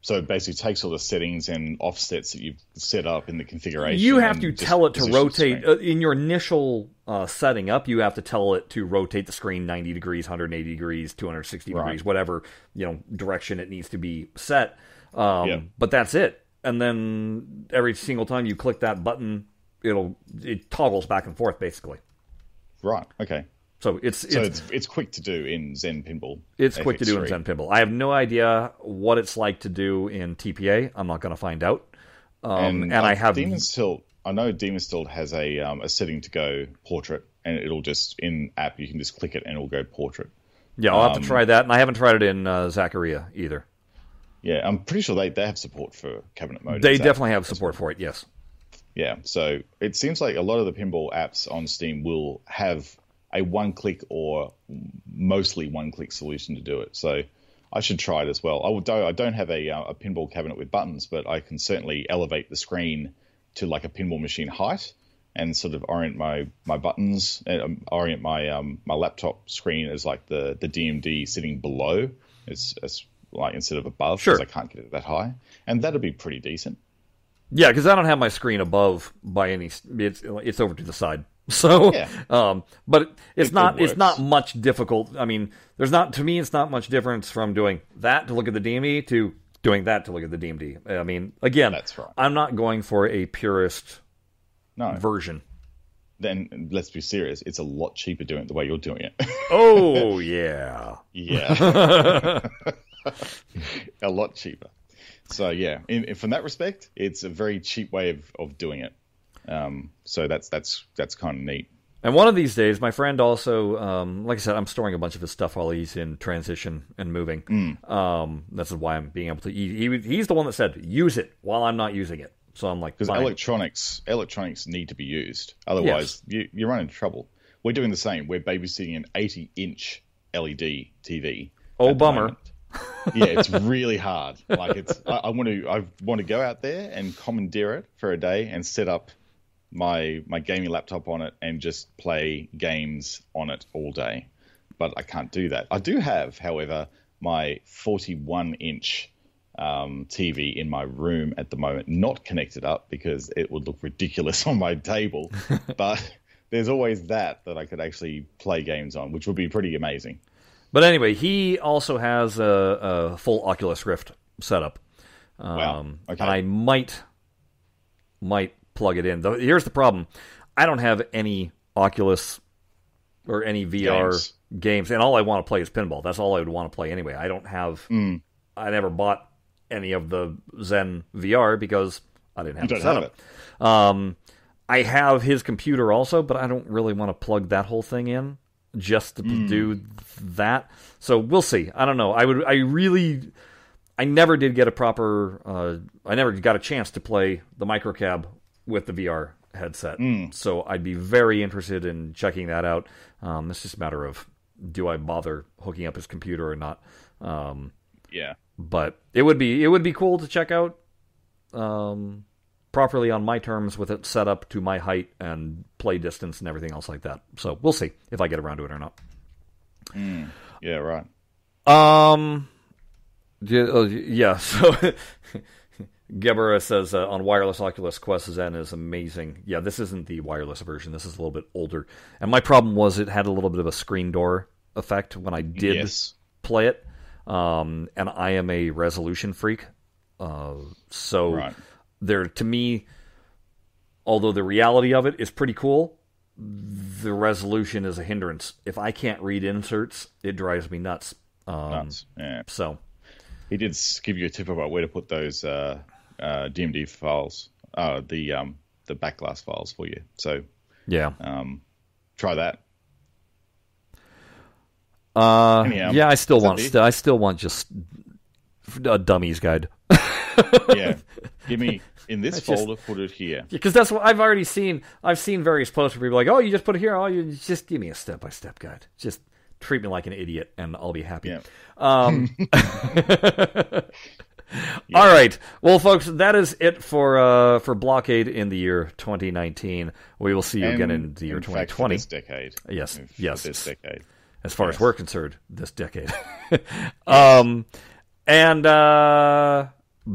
So it basically takes all the settings and offsets that you've set up in the configuration. You have to tell it to rotate uh, in your initial uh, setting up. You have to tell it to rotate the screen 90 degrees, 180 degrees, 260 Right. degrees, whatever you know direction it needs to be set. Um, Yeah. But that's it. And then every single time you click that button, it'll it toggles back and forth basically. Right. Okay. So it's So it's it's it's quick to do in Zen Pinball. It's quick to do in Zen Pinball. I have no idea what it's like to do in TPA. I'm not going to find out. Um, and, I uh, have Demon's Tilt. I know Demon's Tilt has a um, a setting to go portrait, and it'll just in app you can just click it and it'll go portrait. yeah, I'll have um, to try that. And I haven't tried it in uh, Zaccaria either. Yeah, I'm pretty sure they, they have support for cabinet mode. They definitely have support for it. Yes. Yeah, so it seems like a lot of the pinball apps on Steam will have a one-click or mostly one-click solution to do it. So I should try it as well. Although I don't have a, uh, a pinball cabinet with buttons, but I can certainly elevate the screen to like a pinball machine height and sort of orient my my buttons and um, orient my um, my laptop screen as like the the DMD sitting below. It's, it's like instead of above Sure. because I can't get it that high, and that'd be pretty decent. Yeah, because I don't have my screen above by any. It's it's over to the side. So, Yeah. um, but it's It- not it it's not much difficult. I mean, there's not to me. It's not much difference from doing that to look at the DMD to doing that to look at the DMD. I mean, again, That's right. I'm not going for a purist No, version. then let's be serious. It's a lot cheaper doing it the way you're doing it. Oh yeah. yeah, a lot cheaper. So yeah, in, in- from that respect, it's a very cheap way of, of doing it. Um, so that's that's that's kind of neat. And one of these days, my friend also, um, like I said, I'm storing a bunch of his stuff while he's in transition and moving. Mm. Um, this is why I'm being able to. He, he, he's the one that said use it while I'm not using it. So I'm like, Because electronics electronics need to be used. Otherwise, you, you run into trouble. We're doing the same. We're babysitting an 80 inch LED TV. Oh, bummer. Yeah, it's really hard. Like it's, I, I want to, I want to go out there and commandeer it for a day and set up my my gaming laptop on it and just play games on it all day. But I can't do that. I do have, however, my 41 inch um, TV in my room at the moment, not connected up because it would look ridiculous on my table. but there's always that that I could actually play games on, which would be pretty amazing. But anyway, he also has a, a full Oculus Rift setup. Um, Wow. Okay. And I might might plug it in. Though here's the problem: I don't have any Oculus or any VR Games. games, and all I want to play is pinball. That's all I would want to play anyway. I don't have. Hmm. I never bought any of the Zen VR because I didn't have You the don't have setup. Um, I have his computer also, but I don't really want to plug that whole thing in just to Hmm. do that. So we'll see. I don't know. I would. I really. I never did get a proper. Uh, I never got a chance to play the microcab with the VR headset. Hmm. So I'd be very interested in checking that out. Um, it's just a matter of do I bother hooking up his computer or not. Um, Yeah. but it would be it would be cool to check out um, properly on my terms with it set up to my height and play distance and everything else like that. So we'll see if I get around to it or not. Yeah, right. Um, Yeah, yeah so Gebera says uh, on wireless Oculus Quest Zen is amazing. Yeah, this isn't the wireless version. This is a little bit older. And my problem was it had a little bit of a screen door effect when I did Yes. play it. Um, and I am a resolution freak. Uh, so Right. There, to me, although the reality of it is pretty cool, the resolution is a hindrance. If I can't read inserts, it drives me nuts. Um, Nuts. Yeah. So He did give you a tip about where to put those uh, uh, DMD files, uh, the um, the backglass files for you. So yeah. um, try that. Uh, Anyhow, yeah, I still want. St- I still want just a dummies guide Yeah. Give me in this just- folder. Put it here. because that's what I've already seen. I've seen various posts where people are like, "Oh, you just put it here. Oh, you just give me a step by step guide. Just treat me like an idiot, and I'll be happy." Yeah. Um, All right, well, folks, that is it for uh, for blockade in the year 2019. We will see you again in the year in fact, 2020. this decade. Yes, For yes. This decade. as far as we're concerned, this decade. um, and uh,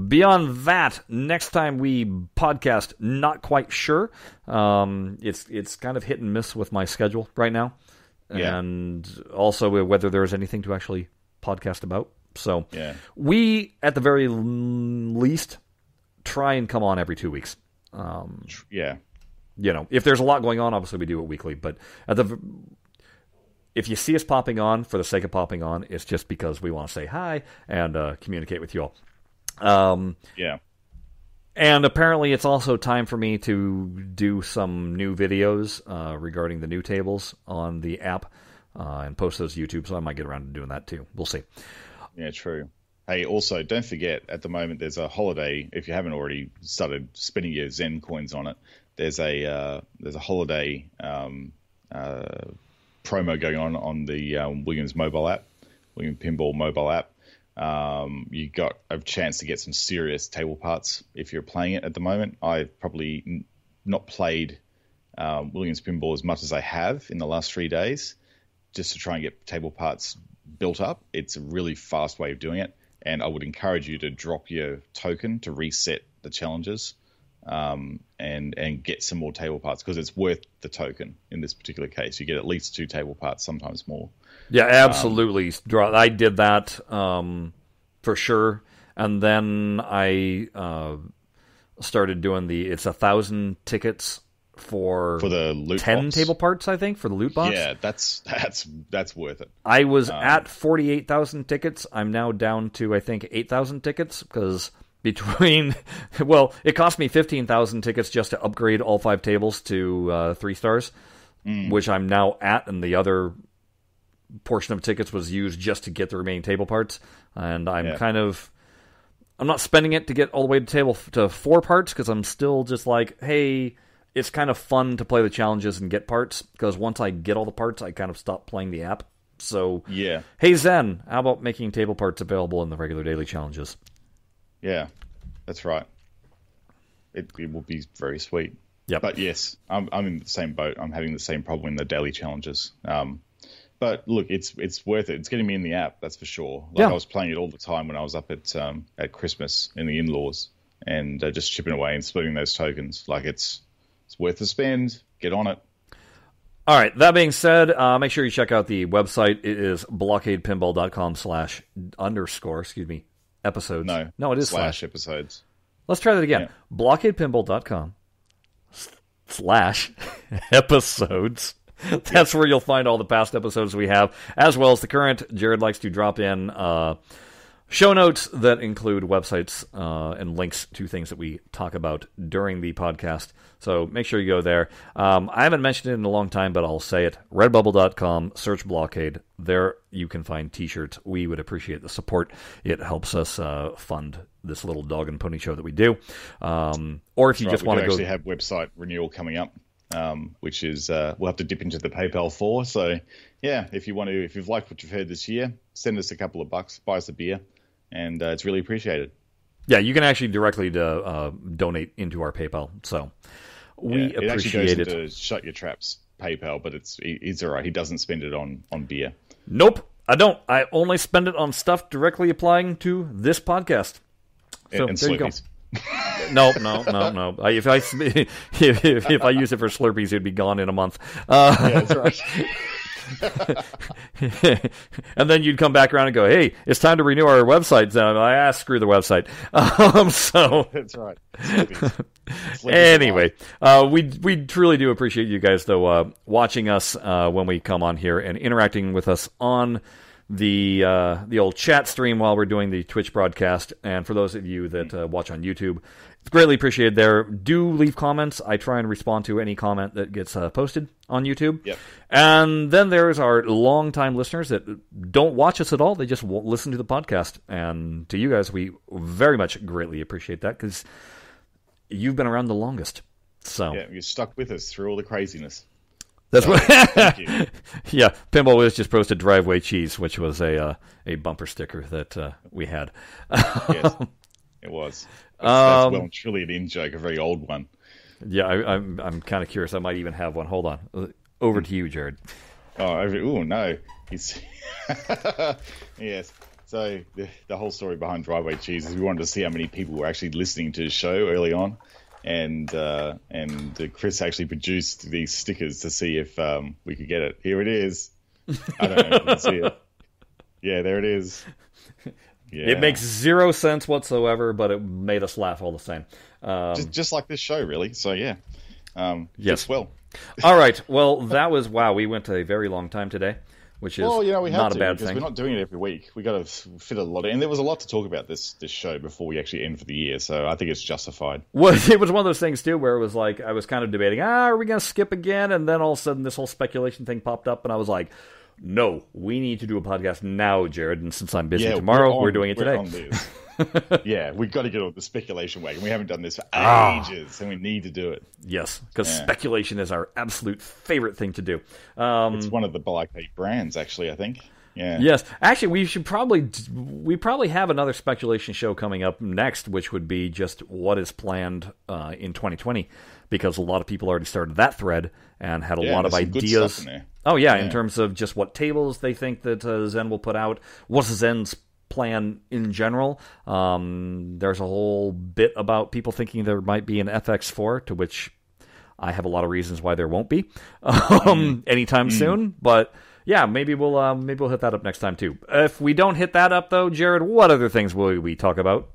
beyond that, next time we podcast, not quite sure. Um, it's it's kind of hit and miss with my schedule right now, Yeah. and also whether there's anything to actually podcast about. So Yeah. we, at the very least, try and come on every two weeks. Um, Yeah. you know, if there's a lot going on, obviously we do it weekly. But at the if you see us popping on for the sake of popping on, it's just because we want to say hi and uh, communicate with you all. Um, Yeah. and apparently, it's also time for me to do some new videos uh, regarding the new tables on the app uh, and post those to YouTube. So I might get around to doing that too. We'll see. Yeah, true. Hey, also, don't forget, at the moment, there's a holiday. If you haven't already started spending your Zen coins on it, there's a uh, there's a holiday um, uh, promo going on on the um, Williams mobile app, William Pinball mobile app. Um, you got a chance to get some serious table parts if you're playing it at the moment. I've probably n- not played um, Williams Pinball as much as I have in the last three days, just to try and get table parts built up. It's a really fast way of doing it, and I would encourage you to drop your token to reset the challenges um, and and get some more table parts because it's worth the token in this particular case. You get at least two table parts, sometimes more. Yeah, absolutely. Draw. I did that um, for sure, and then I uh, started doing the. It's a thousand tickets for, For the loot ten box. table parts. I think for the loot box. Yeah, that's that's that's worth it. I was at forty eight thousand tickets. I'm now down to I think eight thousand tickets because between well, it cost me fifteen thousand tickets just to upgrade all five tables to uh, three stars, which I'm now at, and the other portion of tickets was used just to get the remaining table parts, and I'm Yeah. kind of. I'm not spending it to get all the way to table to four parts because I'm still just like, hey, it's kind of fun to play the challenges and get parts because once I get all the parts, I kind of stop playing the app. So, Yeah, hey Zen, how about making table parts available in the regular daily challenges? Yeah, that's right. It it will be very sweet. Yeah. But yes, I'm I'm in the same boat. I'm having the same problem in the daily challenges. Um, but look, it's it's worth it. It's getting me in the app, that's for sure. Like Yeah. I was playing it all the time when I was up at um, at Christmas in the in-laws, and uh, just chipping away and splitting those tokens. Like it's it's worth the spend. Get on it. All right. That being said, uh, make sure you check out the website. It is blockadepinball.com slash underscore, excuse me, episodes. No, no, it is slash slash. episodes. Let's try that again. Yeah. Blockadepinball.com slash episodes. That's where you'll find all the past episodes we have, as well as the current. Jared likes to drop in uh, show notes that include websites uh, and links to things that we talk about during the podcast. So make sure you go there. Um, I haven't mentioned it in a long time, but I'll say it. Redbubble.com, search Blockade. There you can find t shirts. We would appreciate the support. It helps us uh, fund this little dog and pony show that we do. Um, or if you Right, just want to go. actually have website renewal coming up, um, which is uh, we'll have to dip into the PayPal for. So yeah, if you want to, if you've liked what you've heard this year, send us a couple of bucks, buy us a beer, and uh, it's really appreciated. Yeah, you can actually directly uh, uh, donate into our PayPal. So we Yeah, it actually appreciate goes it. into shut your traps PayPal, but it's he's all right. He doesn't spend it on on beer. Nope. I don't. I only spend it on stuff directly applying to this podcast. So and there you go. Slurpees. No, no, no, no. I, if I if, if, if I use it for Slurpees, it'd be gone in a month. Uh, Yeah, that's right. and then you'd come back around and go, "Hey, it's time to renew our website." And I ah, screw the website. Um, so that's right. Anyway, uh, we we truly do appreciate you guys though uh, watching us uh, when we come on here and interacting with us on the uh, the old chat stream while we're doing the Twitch broadcast. And for those of you that uh, watch on YouTube, greatly appreciated. There, do leave comments. I try and respond to any comment that gets uh, posted on YouTube. Yep. And then there's our longtime listeners that don't watch us at all; they just listen to the podcast. And to you guys, we very much greatly appreciate that because you've been around the longest. So Yeah, you stuck with us through all the craziness. that's what. Thank you. yeah, Pinball Whiz just posted driveway cheese, which was a uh, a bumper sticker that uh, we had. Yes, it was. That's, that's Um, well and truly an in joke, a very old one. yeah, I, I'm I'm kind of curious. I might even have one. Hold on. Over to you, Jared. Oh, oh no, he's yes. So the, the whole story behind Driveway Cheese is we wanted to see how many people were actually listening to the show early on, and uh, and uh, Chris actually produced these stickers to see if um, we could get it. Here it is. I don't know if you can see it. Yeah, there it is. Yeah. It makes zero sense whatsoever, but it made us laugh all the same. Um, just, just like this show, really. So yeah, um, Yes. well. all right. Well, that was wow. We went a very long time today, which is Well, you know, we not to a bad thing. we're not doing it every week. We got to fit a lot, in. and there was a lot to talk about this this show before we actually end for the year. So I think it's justified. Well, it was one of those things too, where it was like I was kind of debating, ah, are we going to skip again? And then all of a sudden, this whole speculation thing popped up, and I was like, no, we need to do a podcast now, Jared. And since I'm busy Yeah, tomorrow, on- we're, doing it we're today. yeah, we've got to get on the speculation wagon. We haven't done this for Ah. ages, and we need to do it. Yes, because Yeah. speculation is our absolute favorite thing to do. Um, It's one of the Bike brands, actually. I think. Yeah. Yes, actually, we should probably we probably have another speculation show coming up next, which would be just what is planned uh, in 2020, because a lot of people already started that thread and had a Yeah, lot of there's some good ideas. Stuff in there. Oh yeah, in terms of just what tables they think that uh, Zen will put out, what's Zen's plan in general. Um, there's a whole bit about people thinking there might be an FX4, to which I have a lot of reasons why there won't be um, anytime soon. But yeah, maybe we'll uh, maybe we'll hit that up next time too. If we don't hit that up though, Jared, what other things will we talk about?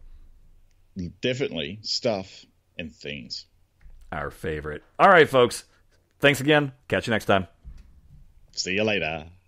Definitely stuff and things. Our favorite. All right, folks. Thanks again. Catch you next time. See you later.